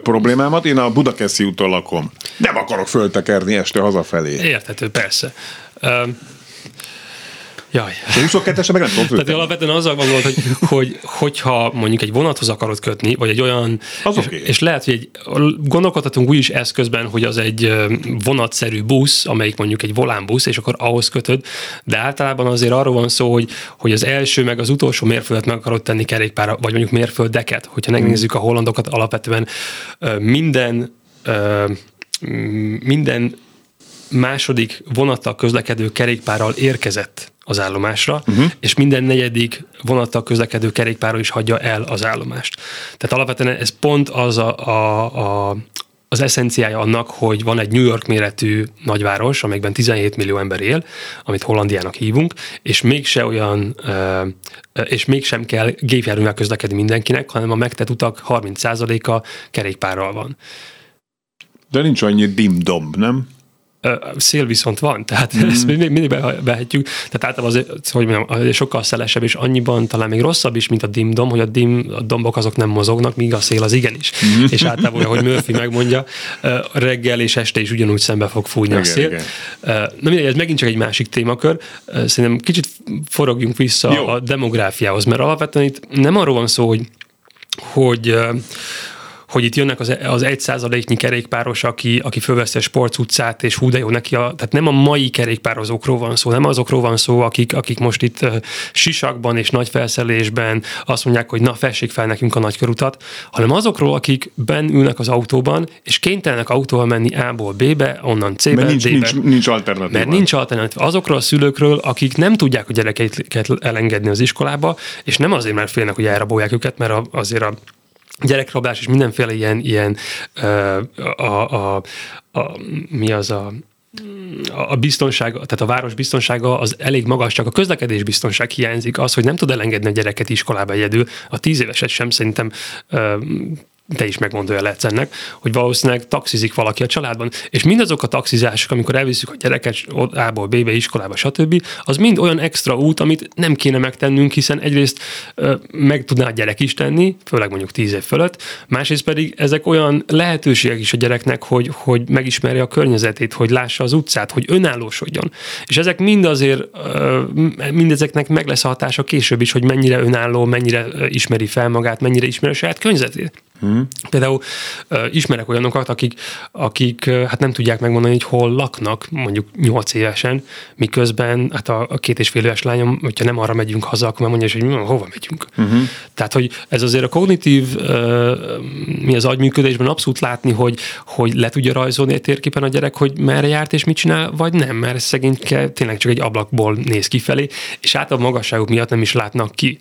problémámat. Én a Budakeszi úton lakom. Nem akarok föltekerni este hazafelé. Érthető, persze. Jaj. A 22 meg nem tudom Tehát alapvetően azzal gondolod, hogy, hogy, hogyha mondjuk egy vonathoz akarod kötni, vagy egy olyan, az és, okay. és lehet, hogy egy, gondolkodhatunk úgy is eszközben, hogy az egy vonatszerű busz, amelyik mondjuk egy volánbusz, és akkor ahhoz kötöd, de általában azért arról van szó, hogy, hogy az első meg az utolsó mérföldet meg akarod tenni kerékpára, vagy mondjuk mérföldeket. Hogyha megnézzük a hollandokat, alapvetően minden minden második vonattal közlekedő kerékpárral érkezett az állomásra, uh-huh. és minden negyedik vonattal közlekedő kerékpárral is hagyja el az állomást. Tehát alapvetően ez pont az a, a, a az eszenciája annak, hogy van egy New York méretű nagyváros, amelyben 17 millió ember él, amit Hollandiának hívunk, és mégse olyan, és mégsem kell gépjárművel közlekedni mindenkinek, hanem a megtett utak 30%-a kerékpárral van. De nincs annyi dim-dom, nem? Szél viszont van, tehát mm. ezt mindig, mindig behetjük. Tehát általában az, hogy mondjam, sokkal szelesebb, és annyiban talán még rosszabb is, mint a dimdom, hogy a, dim, a dombok azok nem mozognak, míg a szél az igenis. Mm. És általában, hogy Murphy megmondja, reggel és este is ugyanúgy szembe fog fújni igen, a szél. Igen. Na mindegy, ez megint csak egy másik témakör. Szerintem kicsit forogjunk vissza Jó. a demográfiához, mert alapvetően itt nem arról van szó, hogy hogy hogy itt jönnek az, az egy százaléknyi kerékpáros, aki, aki fölveszi a sports utcát, és hú, de jó neki a, tehát nem a mai kerékpározókról van szó, nem azokról van szó, akik, akik most itt uh, sisakban és nagy felszelésben azt mondják, hogy na, fessék fel nekünk a nagykörutat, hanem azokról, akik benn ülnek az autóban, és kénytelenek autóval menni A-ból B-be, onnan C-be, Mert nincs, D-be. Nincs, nincs alternatíva. Mert nincs alternatíva. Azokról a szülőkről, akik nem tudják a gyerekeiket elengedni az iskolába, és nem azért, mert félnek, hogy elrabolják őket, mert azért a gyerekrablás és mindenféle ilyen, ilyen a, a, a, a, mi az a a biztonság, tehát a város biztonsága az elég magas, csak a közlekedés biztonság hiányzik, az, hogy nem tud elengedni a gyereket iskolába egyedül. A tíz éveset sem szerintem te is megmondója lehetsz ennek, hogy valószínűleg taxizik valaki a családban, és mindazok a taxizások, amikor elviszük a gyereket A-ból B-be, iskolába, stb., az mind olyan extra út, amit nem kéne megtennünk, hiszen egyrészt ö, meg tudná a gyerek is tenni, főleg mondjuk 10 év fölött, másrészt pedig ezek olyan lehetőségek is a gyereknek, hogy, hogy megismerje a környezetét, hogy lássa az utcát, hogy önállósodjon. És ezek mind azért, ö, mindezeknek meg lesz a hatása később is, hogy mennyire önálló, mennyire ismeri fel magát, mennyire ismeri a saját környezetét. Hmm. Például uh, ismerek olyanokat, akik, akik uh, hát nem tudják megmondani, hogy hol laknak, mondjuk 8 évesen, miközben hát a, a két és fél éves lányom, hogyha nem arra megyünk haza, akkor mondja, hogy mi, hova megyünk. Uh-huh. Tehát, hogy ez azért a kognitív uh, mi az agyműködésben abszolút látni, hogy, hogy le tudja rajzolni egy térképen a gyerek, hogy merre járt és mit csinál, vagy nem, mert szegény tényleg csak egy ablakból néz kifelé, és általában magasságuk miatt nem is látnak ki.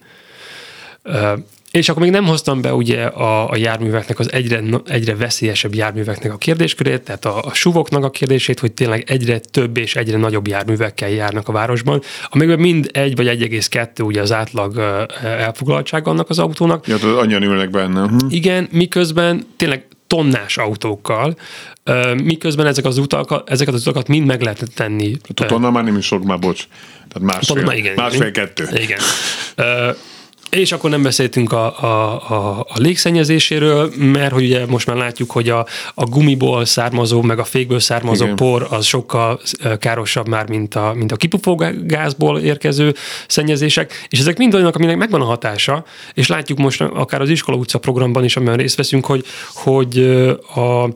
És akkor még nem hoztam be ugye a, a járműveknek, az egyre, egyre veszélyesebb járműveknek a kérdéskörét, tehát a, a suvoknak a kérdését, hogy tényleg egyre több és egyre nagyobb járművekkel járnak a városban, amikben mind egy vagy 1,2 ugye az átlag elfoglaltság annak az autónak. Ja, annyian ülnek benne. Hm. Igen, miközben tényleg tonnás autókkal, miközben ezek az utak, ezeket az utakat mind meg lehetne tenni. A tonna már nem is sok, már bocs. Tehát másfél, tonna, igen, másfél-kettő. Igen. És akkor nem beszéltünk a, a, a, a légszennyezéséről, mert hogy ugye most már látjuk, hogy a, a gumiból származó, meg a fékből származó Igen. por az sokkal károsabb már, mint a, mint a kipufógázból érkező szennyezések, és ezek mind olyanok, aminek megvan a hatása, és látjuk most akár az Iskola utca programban is, amiben részt veszünk, hogy, hogy a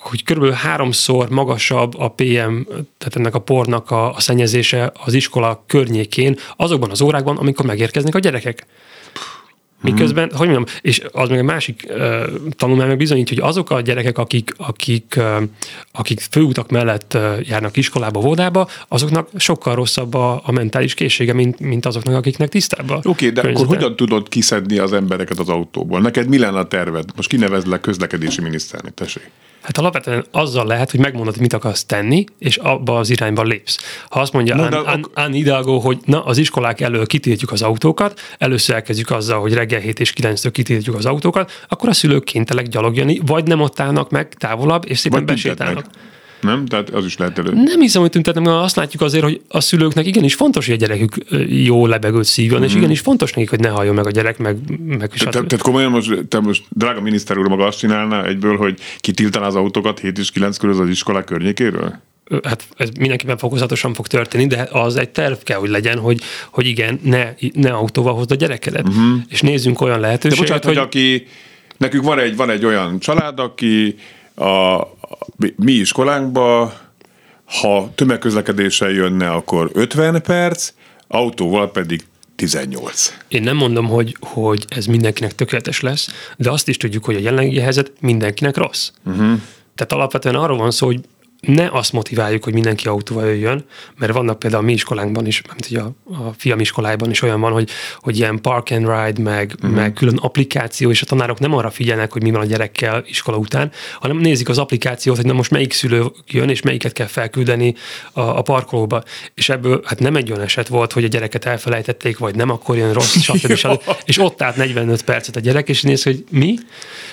hogy körülbelül háromszor magasabb a PM, tehát ennek a pornak a, a szennyezése az iskola környékén, azokban az órákban, amikor megérkeznek a gyerekek. Miközben, mm. hogy mondjam, és az meg egy másik uh, tanulmány meg bizonyítja, hogy azok a gyerekek, akik, akik, uh, akik főutak mellett uh, járnak iskolába, vodába, azoknak sokkal rosszabb a, a mentális készsége, mint, mint azoknak, akiknek tisztább Oké, okay, de akkor hogyan tudod kiszedni az embereket az autóból? Neked mi lenne a terved? Most kinevezlek közlekedési miniszternek, tessék. Hát alapvetően azzal lehet, hogy megmondod, hogy mit akarsz tenni, és abba az irányba lépsz. Ha azt mondja Ann Hidalgo, hogy na, az iskolák elől kitiltjuk az autókat, először elkezdjük azzal, hogy reggel 7 és 9-től kitiltjuk az autókat, akkor a szülők kénytelek gyalogjani, vagy nem ott állnak meg távolabb, és szépen besétálnak. Nem? Tehát az is lehet elő. Nem hiszem, hogy tüntetnek, mert azt látjuk azért, hogy a szülőknek igenis fontos, hogy a gyerekük jó lebegőt szívjon, mm. és mhm. igenis fontos nekik, hogy ne halljon meg a gyerek, meg, meg te, te, Tehát komolyan most, te most, drága miniszter úr, maga azt csinálna egyből, hogy kitiltaná az autókat 7 és 9 körül az iskolák környékéről? hát ez mindenképpen fokozatosan fog történni, de az egy terv kell, hogy legyen, hogy, hogy igen, ne, ne autóval hozd a gyerekedet. Uh-huh. És nézzünk olyan lehetőséget, de bocsánat, hogy... hogy aki, nekünk van egy, van egy olyan család, aki a, mi iskolánkba, ha tömegközlekedéssel jönne, akkor 50 perc, autóval pedig 18. Én nem mondom, hogy, hogy ez mindenkinek tökéletes lesz, de azt is tudjuk, hogy a jelenlegi helyzet mindenkinek rossz. Uh-huh. Tehát alapvetően arról van szó, hogy ne azt motiváljuk, hogy mindenki autóval jöjjön, mert vannak például a mi iskolánkban is, mint hogy a, a fiam iskolájában is olyan van, hogy, hogy ilyen park and ride, meg, uh-huh. meg külön applikáció, és a tanárok nem arra figyelnek, hogy mi van a gyerekkel iskola után, hanem nézik az applikációt, hogy na most melyik szülő jön, és melyiket kell felküldeni a, a parkolóba. És ebből hát nem egy olyan eset volt, hogy a gyereket elfelejtették, vagy nem, akkor jön rossz, stb. és ott állt 45 percet a gyerek, és néz, hogy mi?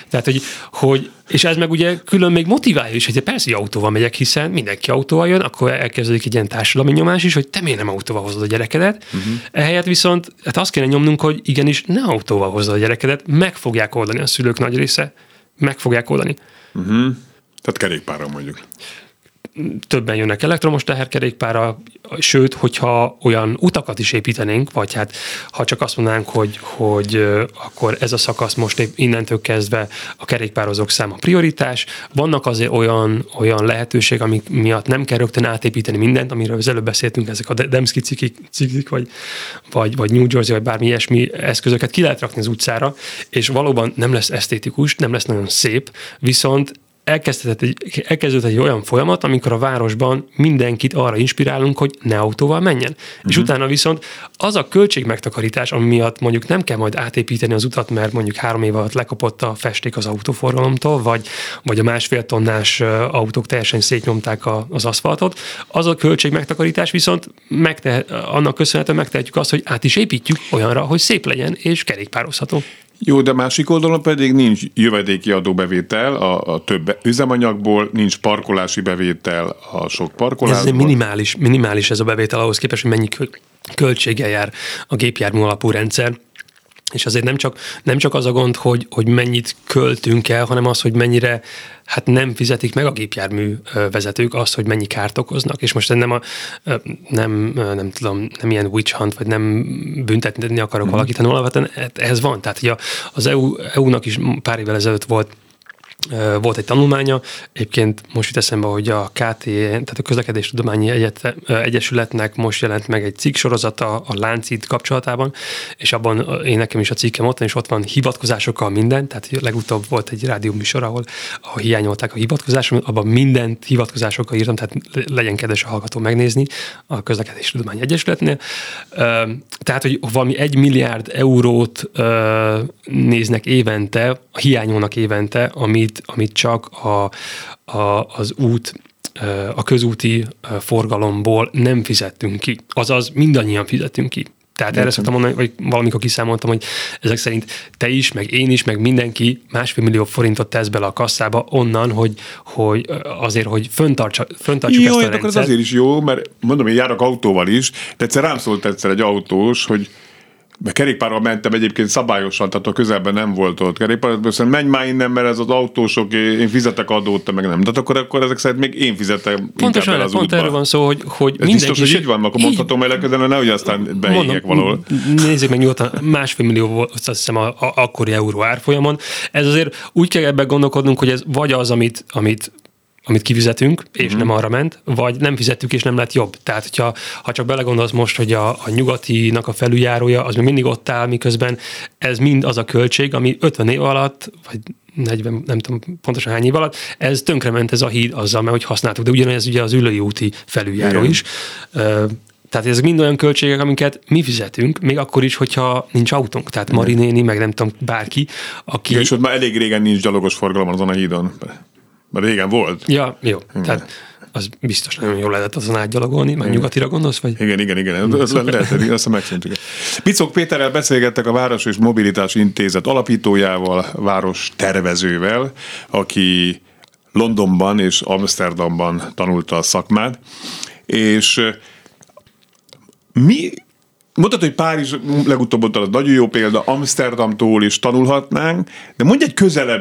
Tehát, hogy, hogy és ez meg ugye külön még motiválja is, hogy persze, hogy autóval megyek, hiszen mindenki autóval jön, akkor elkezdődik egy ilyen társadalmi nyomás is, hogy te miért nem autóval hozod a gyerekedet. Uh-huh. Ehelyett viszont hát azt kéne nyomnunk, hogy igenis ne autóval hozod a gyerekedet, meg fogják oldani a szülők nagy része, meg fogják oldani. Uh-huh. Tehát kerékpáron mondjuk többen jönnek elektromos teherkerékpára, sőt, hogyha olyan utakat is építenénk, vagy hát ha csak azt mondanánk, hogy, hogy akkor ez a szakasz most innentől kezdve a kerékpározók száma prioritás, vannak azért olyan, olyan lehetőség, amik miatt nem kell rögtön átépíteni mindent, amiről az előbb beszéltünk, ezek a Demszki cikik vagy, vagy, vagy New Jersey, vagy bármi ilyesmi eszközöket ki lehet rakni az utcára, és valóban nem lesz esztétikus, nem lesz nagyon szép, viszont elkezdődött egy, elkezdődött egy olyan folyamat, amikor a városban mindenkit arra inspirálunk, hogy ne autóval menjen. Uh-huh. És mhm. utána viszont az a költségmegtakarítás, ami miatt mondjuk nem kell majd átépíteni az utat, mert mondjuk három év alatt lekapott a festék az autóforgalomtól, vagy, vagy a másfél tonnás autók teljesen szétnyomták a, az aszfaltot, az a költségmegtakarítás viszont megtehet, annak köszönhetően megtehetjük azt, hogy át is építjük olyanra, hogy szép legyen és kerékpározható. Jó, de másik oldalon pedig nincs jövedéki adóbevétel a, a több üzemanyagból, nincs parkolási bevétel a sok parkolásból. Ez minimális, minimális ez a bevétel ahhoz képest, hogy mennyi költsége jár a gépjármű alapú rendszer. És azért nem csak, nem csak az a gond, hogy, hogy mennyit költünk el, hanem az, hogy mennyire hát nem fizetik meg a gépjármű vezetők azt, hogy mennyi kárt okoznak. És most nem, a, nem, nem tudom, nem ilyen witch hunt, vagy nem büntetni akarok mm. valakit, hanem alapvetően ez van. Tehát hogy az EU, EU-nak is pár évvel ezelőtt volt volt egy tanulmánya, egyébként most jut eszembe, hogy a KT, tehát a Közlekedés Tudományi Egyet, Egyesületnek most jelent meg egy cikk sorozata a láncid kapcsolatában, és abban én nekem is a cikkem ott és ott van hivatkozásokkal minden, tehát legutóbb volt egy rádióműsor, ahol, ahol hiányolták a hivatkozásokat, abban mindent hivatkozásokkal írtam, tehát legyen kedves a hallgató megnézni a Közlekedés Tudományi Egyesületnél. Tehát, hogy valami egy milliárd eurót néznek évente, hiányolnak évente, amit amit, csak a, a, az út a közúti forgalomból nem fizettünk ki. Azaz mindannyian fizettünk ki. Tehát Értem. erre szoktam mondani, vagy valamikor kiszámoltam, hogy ezek szerint te is, meg én is, meg mindenki másfél millió forintot tesz bele a kasszába onnan, hogy, hogy azért, hogy föntartsa, föntartsuk jó, ezt a rendszert. azért is jó, mert mondom, én járok autóval is, de egyszer rám szólt egyszer egy autós, hogy mert kerékpárral mentem egyébként szabályosan, tehát a közelben nem volt ott kerékpár, azt menj már innen, mert ez az autósok, én fizetek adót, te meg nem. Tehát akkor, akkor ezek szerint még én fizetem Pontosan, el az pont útba. erről van szó, hogy, hogy ez mindenki... biztos, hogy így van, akkor mondhatom el de nehogy aztán beégek valahol. Nézzük meg nyugodtan, másfél millió volt azt hiszem a, a, akkori euró árfolyamon. Ez azért úgy kell ebben gondolkodnunk, hogy ez vagy az, amit, amit amit kifizetünk, és uh-huh. nem arra ment, vagy nem fizettük, és nem lett jobb. Tehát, hogyha, ha csak belegondolsz most, hogy a, a nyugatinak a felüljárója, az még mindig ott áll, miközben ez mind az a költség, ami 50 év alatt, vagy 40, nem tudom pontosan hány év alatt, ez tönkrement ez a híd azzal, mert hogy használtuk, de ugyanez ugye az ülői úti felüljáró Igen. is. Tehát ezek mind olyan költségek, amiket mi fizetünk, még akkor is, hogyha nincs autónk. Tehát Marinéni, meg nem tudom, bárki, aki... Ja, és ott már elég régen nincs gyalogos forgalom azon a hídon. Mert régen volt. Ja, jó. Igen. Tehát az biztos nagyon jól lehetett azon átgyalogolni, meg nyugatira gondolsz? Vagy? Igen, igen, igen. Le, lehet, azt megszűntük. Picok Péterrel beszélgettek a Város és Mobilitás Intézet alapítójával, város tervezővel, aki Londonban és Amsterdamban tanulta a szakmát, és mi Mondtad, hogy Párizs legutóbb ott az nagyon jó példa, Amsterdamtól is tanulhatnánk, de mondj egy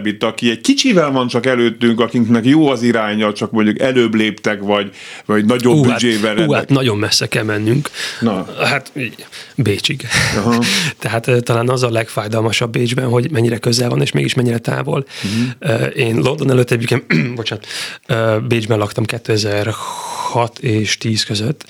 itt, aki egy kicsivel van csak előttünk, akinknek jó az iránya, csak mondjuk előbb léptek, vagy, vagy nagyobb uh, büdzsével. Hát, uh, hát nagyon messze kell mennünk. Na. Hát Bécsig. Aha. Tehát talán az a legfájdalmasabb Bécsben, hogy mennyire közel van, és mégis mennyire távol. Uh-huh. Én London előtt egyébként, bocsánat, Bécsben laktam 2006 és 10 között,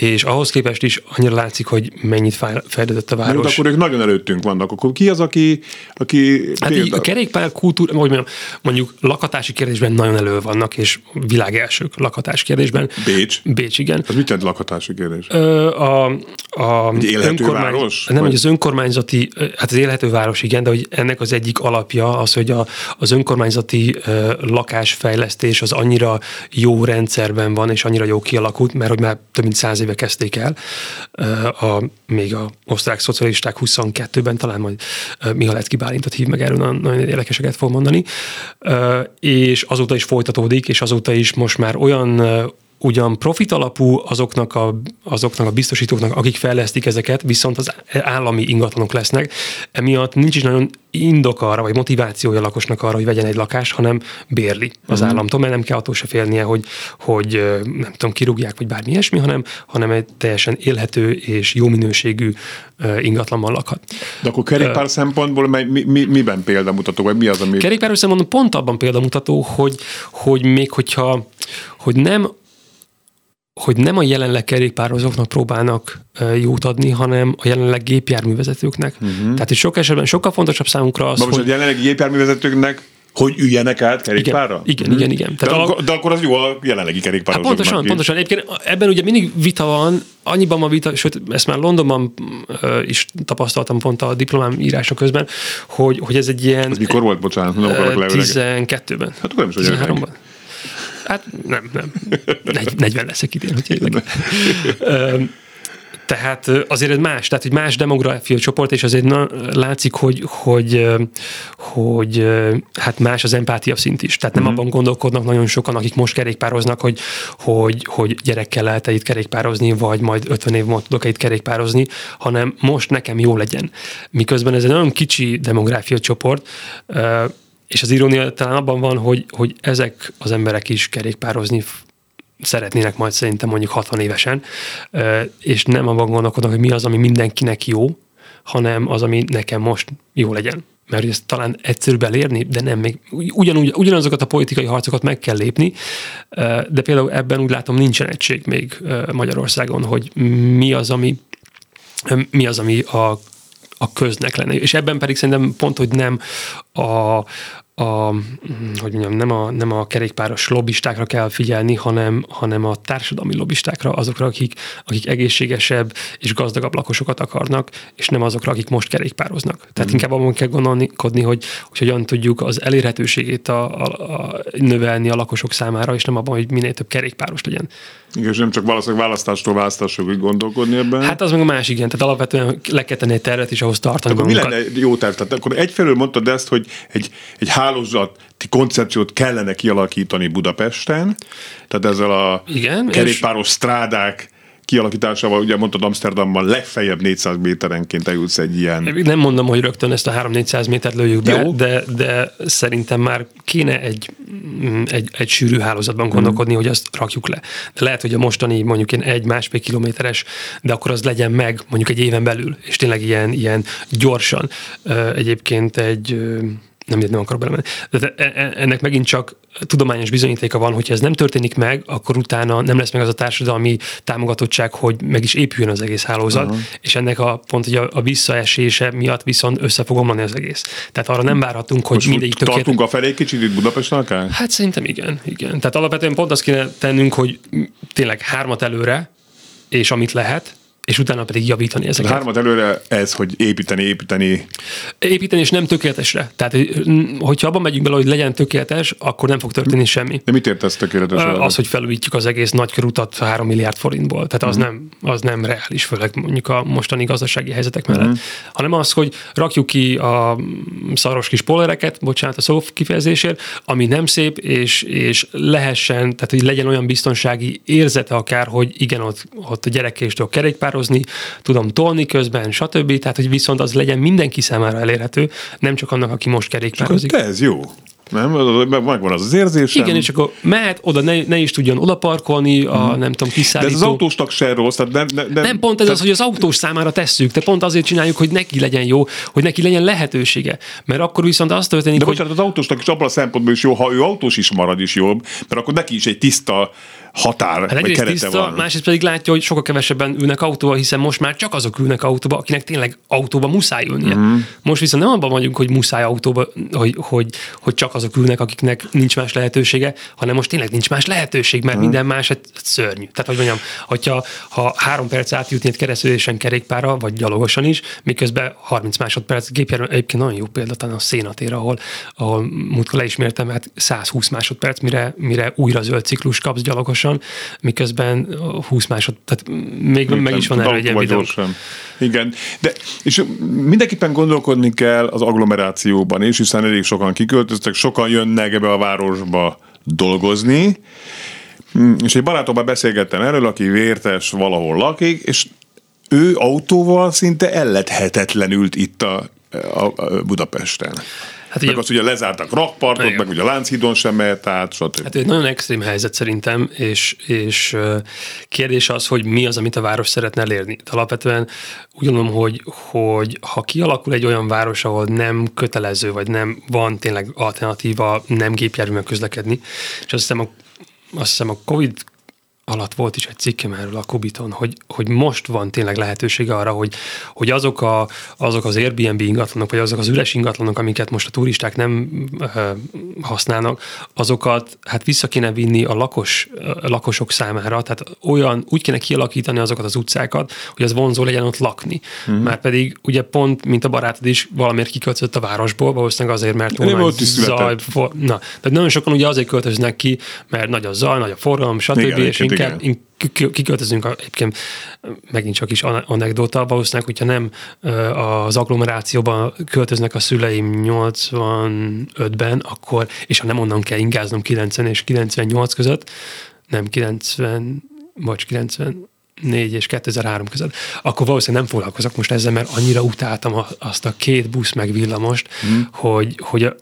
és ahhoz képest is annyira látszik, hogy mennyit fejlődött a város. Mert akkor ők nagyon előttünk vannak. Akkor ki az, aki, aki hát így a kerékpár kultúra, hogy mondjam, mondjuk lakatási kérdésben nagyon elő vannak, és világ elsők lakatási kérdésben. Bécs? Bécs, igen. Az mit jelent lakatási kérdés? Ö, a, a Egy élhető önkormány... város? Nem, hogy az önkormányzati, hát az élhető város, igen, de hogy ennek az egyik alapja az, hogy a, az önkormányzati ö, lakásfejlesztés az annyira jó rendszerben van, és annyira jó kialakult, mert hogy már több mint száz éve kezdték el, a, még a osztrák szocialisták 22-ben, talán majd Mihalecki Bálintot hív meg erről, nagyon érdekeseket fog mondani, és azóta is folytatódik, és azóta is most már olyan ugyan profit alapú azoknak a, azoknak a biztosítóknak, akik fejlesztik ezeket, viszont az állami ingatlanok lesznek. Emiatt nincs is nagyon indok arra, vagy motivációja a lakosnak arra, hogy vegyen egy lakást, hanem bérli az uh-huh. államtól, mert nem kell attól se félnie, hogy, hogy nem tudom, kirúgják, vagy bármi ilyesmi, hanem, hanem egy teljesen élhető és jó minőségű ingatlanban lakhat. De akkor kerékpár uh, szempontból mi, mi, miben példamutató, vagy mi az, ami... Kerékpár szempontból pont abban példamutató, hogy, hogy még hogyha hogy nem hogy nem a jelenleg kerékpározóknak próbálnak jót adni, hanem a jelenleg gépjárművezetőknek. Uh-huh. Tehát, hogy sok esetben sokkal fontosabb számunkra az, most hogy... a jelenlegi gépjárművezetőknek hogy üljenek át kerékpárra? Igen, igen, igen. igen. Tehát de, a... de akkor az jó a jelenlegi kerékpározóknak. Hát pontosan, pontosan. Egyébként ebben ugye mindig vita van, annyiban van vita, sőt, ezt már Londonban is tapasztaltam pont a diplomám írása közben, hogy, hogy ez egy ilyen... Ez mikor volt, bocsánat? Nem akarok 12-ben. Hát akkor nem is 13-ban. Hát nem, nem. 40 leszek idén, hogy Tehát azért ez más, tehát egy más demográfiai csoport, és azért na, látszik, hogy, hogy, hogy hát más az empátia szint is. Tehát nem mm-hmm. abban gondolkodnak nagyon sokan, akik most kerékpároznak, hogy, hogy, hogy gyerekkel lehet-e itt kerékpározni, vagy majd 50 év múlva tudok-e itt kerékpározni, hanem most nekem jó legyen. Miközben ez egy nagyon kicsi demográfiai csoport, és az irónia talán abban van, hogy, hogy ezek az emberek is kerékpározni szeretnének majd szerintem mondjuk 60 évesen, és nem abban gondolkodnak, hogy mi az, ami mindenkinek jó, hanem az, ami nekem most jó legyen. Mert ezt talán egyszerűbb elérni, de nem még ugyanúgy, ugyanazokat a politikai harcokat meg kell lépni, de például ebben úgy látom nincsen egység még Magyarországon, hogy mi az, ami mi az, ami a, a köznek lenne. És ebben pedig szerintem pont, hogy nem a, a, hogy mondjam, nem a, nem a kerékpáros lobbistákra kell figyelni, hanem, hanem a társadalmi lobbistákra, azokra, akik, akik egészségesebb és gazdagabb lakosokat akarnak, és nem azokra, akik most kerékpároznak. Tehát mm. inkább abban kell gondolkodni, hogy, hogy hogyan tudjuk az elérhetőségét a, a, a növelni a lakosok számára, és nem abban, hogy minél több kerékpáros legyen. Igen, és nem csak valószínűleg választástól választásokig gondolkodni ebben. Hát az meg a másik, igen. Tehát alapvetően le kell tenni egy tervet, és ahhoz tartani akkor mi lenne jó terv? Tehát akkor egyfelől mondtad ezt, hogy egy, egy hálózati koncepciót kellene kialakítani Budapesten, tehát ezzel a igen, kerékpáros és... strádák kialakításával, ugye mondtad Amsterdamban legfeljebb 400 méterenként eljutsz egy ilyen... Nem mondom, hogy rögtön ezt a 3-400 métert lőjük be, de, de szerintem már kéne egy, mm, egy, egy sűrű hálózatban gondolkodni, mm. hogy azt rakjuk le. De lehet, hogy a mostani mondjuk ilyen egy-másfél kilométeres, de akkor az legyen meg mondjuk egy éven belül, és tényleg ilyen, ilyen gyorsan. Egyébként egy nem, nem akarok belemenni. De e, e, ennek megint csak tudományos bizonyítéka van, hogyha ez nem történik meg, akkor utána nem lesz meg az a társadalmi támogatottság, hogy meg is épüljön az egész hálózat, uh-huh. és ennek a pont, hogy a, a visszaesése miatt viszont össze fog omlani az egész. Tehát arra nem várhatunk, hogy mindegyik tökéletes. Tartunk a felé kicsit itt Budapesten akár? Hát szerintem igen, igen. Tehát alapvetően pont azt kéne tennünk, hogy tényleg hármat előre, és amit lehet, és utána pedig javítani ezeket. A hármat előre ez, hogy építeni, építeni. Építeni, és nem tökéletesre. Tehát, hogyha abban megyünk bele, hogy legyen tökéletes, akkor nem fog történni semmi. De mit értesz tökéletes? Az, hogy felújítjuk az egész nagykörutat 3 milliárd forintból. Tehát az, uh-huh. nem, az nem reális, főleg mondjuk a mostani gazdasági helyzetek mellett. Uh-huh. Hanem az, hogy rakjuk ki a szaros kis polereket, bocsánat a szó kifejezésért, ami nem szép, és, és lehessen, tehát hogy legyen olyan biztonsági érzete akár, hogy igen, ott, ott a gyerekkéstől kerékpár határozni, tudom tolni közben, stb. Tehát, hogy viszont az legyen mindenki számára elérhető, nem csak annak, aki most kerékpározik. Csak ez jó. Nem? Megvan az az érzés. Igen, és akkor mehet oda, ne, ne is tudjon oda parkolni, a hmm. nem tudom, kiszállító. De ez az autósnak se rossz. Tehát nem, nem, nem, nem pont ez tehát... az, hogy az autós számára tesszük, de pont azért csináljuk, hogy neki legyen jó, hogy neki legyen lehetősége. Mert akkor viszont az történik, de hogy... bocsánat, az autósnak is abban a szempontból is jó, ha ő autós is marad is jobb, mert akkor neki is egy tiszta határ, hát vagy kerete tiszta, van. Másrészt pedig látja, hogy sokkal kevesebben ülnek autóba, hiszen most már csak azok ülnek autóba, akinek tényleg autóba muszáj ülnie. Mm. Most viszont nem abban vagyunk, hogy muszáj autóba, hogy, hogy, hogy csak azok ülnek, akiknek nincs más lehetősége, hanem most tényleg nincs más lehetőség, mert mm. minden más hát szörnyű. Tehát, hogy mondjam, hogyha ha három perc átjutni egy keresztülésen kerékpára, vagy gyalogosan is, miközben 30 másodperc gépjármű, egyébként nagyon jó példa, talán a szénatér, ahol, ahol múltkor le is mértem, hát 120 másodperc, mire, mire újra zöld ciklus kapsz gyalogosan, gyorsan, miközben 20 másod, tehát még Igen, meg is van erre egy videó. Igen, de és mindenképpen gondolkodni kell az agglomerációban is, hiszen elég sokan kiköltöztek, sokan jönnek ebbe a városba dolgozni, és egy barátommal beszélgettem erről, aki vértes valahol lakik, és ő autóval szinte ellethetetlenült itt a, a, a Budapesten. Hát meg ugye, azt ugye lezártak rakpartot, igen. meg ugye a Lánchídon sem mehet át, stb. Hát egy nagyon extrém helyzet szerintem, és, és kérdés az, hogy mi az, amit a város szeretne elérni. Alapvetően úgy gondolom, hogy, hogy ha kialakul egy olyan város, ahol nem kötelező, vagy nem van tényleg alternatíva nem gépjárművel közlekedni, és azt hiszem a, azt hiszem a Covid alatt volt is egy cikkem erről a Kubiton, hogy, hogy most van tényleg lehetősége arra, hogy, hogy azok, a, azok az Airbnb ingatlanok, vagy azok az üres ingatlanok, amiket most a turisták nem ö, használnak, azokat hát vissza kéne vinni a lakos, a lakosok számára, tehát olyan, úgy kéne kialakítani azokat az utcákat, hogy az vonzó legyen ott lakni. Uh-huh. Már pedig ugye pont, mint a barátod is valamiért kiköltözött a városból, valószínűleg azért, mert olyan zaj, for, na, tehát nagyon sokan ugye azért költöznek ki, mert nagy a zaj, nagy a forgalom, stb. Igen, és inkább, kiköltözünk egyébként megint csak is anekdota, valószínűleg, hogyha nem az agglomerációban költöznek a szüleim 85-ben, akkor, és ha nem onnan kell ingáznom 90 és 98 között, nem 90, vagy 90, 4 és 2003 között, akkor valószínűleg nem foglalkozok most ezzel, mert annyira utáltam azt a két busz meg villamost, mm. hogy, hogy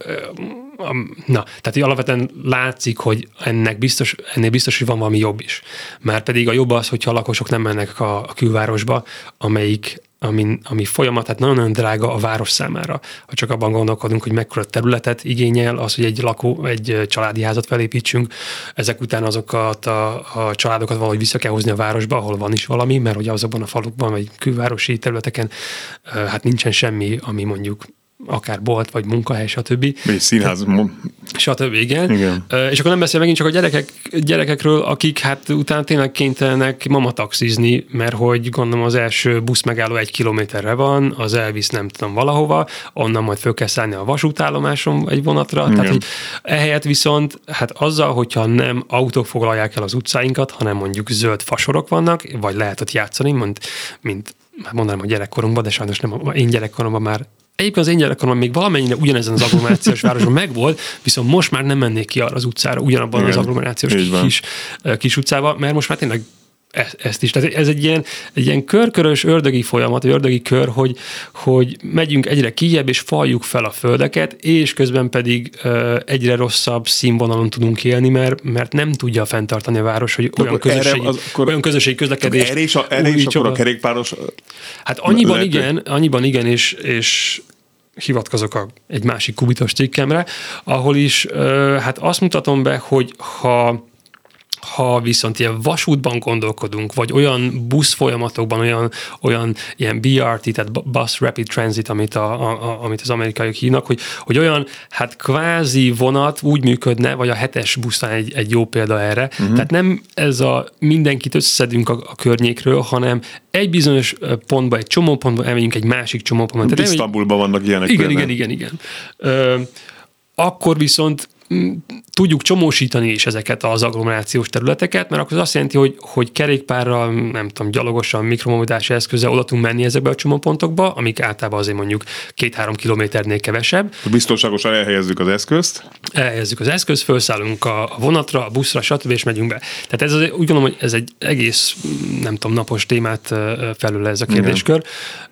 na, tehát hogy alapvetően látszik, hogy ennek biztos, ennél biztos, hogy van valami jobb is. Már pedig a jobb az, hogyha a lakosok nem mennek a, a külvárosba, amelyik ami, ami folyamat, tehát nagyon-nagyon drága a város számára. Ha csak abban gondolkodunk, hogy mekkora területet igényel az, hogy egy lakó, egy családi házat felépítsünk, ezek után azokat a, a családokat valahogy vissza kell hozni a városba, ahol van is valami, mert hogy azokban a falukban, vagy külvárosi területeken hát nincsen semmi, ami mondjuk akár bolt, vagy munkahely, stb. Vagy színház. Stb. Igen. igen. És akkor nem beszél megint csak a gyerekek, gyerekekről, akik hát utána tényleg kénytelenek mama taxizni, mert hogy gondolom az első busz megálló egy kilométerre van, az elvisz nem tudom valahova, onnan majd föl kell szállni a vasútállomáson egy vonatra. Igen. Tehát, hogy ehelyett viszont, hát azzal, hogyha nem autók foglalják el az utcáinkat, hanem mondjuk zöld fasorok vannak, vagy lehet ott játszani, mint, mint hát mondanám a gyerekkorunkban, de sajnos nem, én gyerekkoromban már Egyébként az én gyerekkoromban még valamennyire ugyanezen az agglomerációs városban megvolt, viszont most már nem mennék ki arra az utcára, ugyanabban Igen, az agglomerációs kis, kis utcába, mert most már tényleg ezt is. Tehát ez egy ilyen, egy ilyen körkörös ördögi folyamat, ördögi kör, hogy, hogy megyünk egyre kijebb, és faljuk fel a földeket, és közben pedig uh, egyre rosszabb színvonalon tudunk élni, mert, mert nem tudja fenntartani a város, hogy olyan közösségi, az, akkor, olyan közösségi közlekedés. Erre is, a, erre is akkor a kerékpáros... Hát annyiban lehet, igen, annyiban igen, és, és hivatkozok a, egy másik kubitos cikkemre, ahol is uh, hát azt mutatom be, hogy ha ha viszont ilyen vasútban gondolkodunk, vagy olyan busz folyamatokban, olyan, olyan ilyen BRT, tehát Bus Rapid Transit, amit, a, a, amit az amerikaiak hívnak, hogy, hogy olyan hát kvázi vonat úgy működne, vagy a hetes buszán egy, egy jó példa erre. Uh-huh. Tehát nem ez a mindenkit összeszedünk a, a környékről, hanem egy bizonyos pontba, egy csomó pontba elmegyünk egy másik csomó pontba. Isztambulban vannak ilyenek. Igen, igen, igen, igen. Ö, akkor viszont tudjuk csomósítani is ezeket az agglomerációs területeket, mert akkor az azt jelenti, hogy, hogy kerékpárral, nem tudom, gyalogosan, mikromobilitási eszközzel oda tudunk menni ezekbe a csomópontokba, amik általában azért mondjuk két-három kilométernél kevesebb. Biztonságosan elhelyezzük az eszközt. Elhelyezzük az eszközt, felszállunk a vonatra, a buszra, stb. és megyünk be. Tehát ez az, úgy gondolom, hogy ez egy egész, nem tudom, napos témát felül ez a kérdéskör.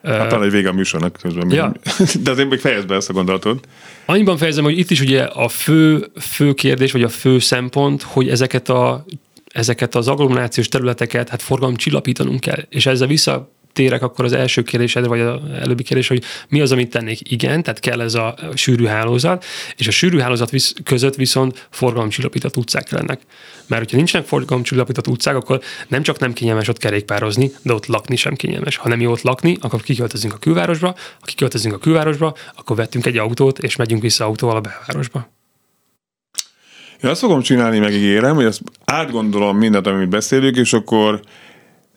Igen. Hát talán egy vége a műsornak közben. Ja. De azért még fejezd be ezt a gondolatot. Annyiban fejezem, hogy itt is ugye a fő, fő kérdés, vagy a fő szempont, hogy ezeket a ezeket az agglomerációs területeket hát forgalom csillapítanunk kell. És ezzel vissza térek akkor az első kérdésedre, vagy az előbbi kérdés, hogy mi az, amit tennék? Igen, tehát kell ez a sűrű hálózat, és a sűrű hálózat visz, között viszont forgalomcsillapított utcák lennek. Mert hogyha nincsenek forgalomcsillapított utcák, akkor nem csak nem kényelmes ott kerékpározni, de ott lakni sem kényelmes. Ha nem jó ott lakni, akkor kiköltözünk a külvárosba, ha kiköltözünk a külvárosba, akkor vettünk egy autót, és megyünk vissza autóval a belvárosba. Én azt fogom csinálni, megígérem, hogy ezt átgondolom mindent, amit beszélünk, és akkor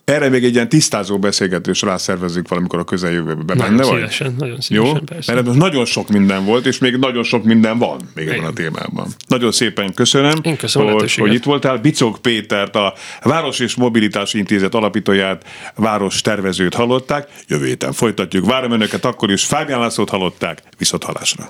erre még egy ilyen tisztázó beszélgetést rászervezzük valamikor a közeljövőben. Nagyon Benne szívesen, vagy? nagyon szívesen, Jó? persze. Mert nagyon sok minden volt, és még nagyon sok minden van még ebben a témában. Nagyon szépen köszönöm, Én köszönöm hogy, hogy itt voltál. Bicok Pétert, a Város és Mobilitási Intézet alapítóját, város tervezőt hallották. Jövő héten folytatjuk. Várom önöket akkor is. Fábián Lászlót hallották. Viszont hallásra.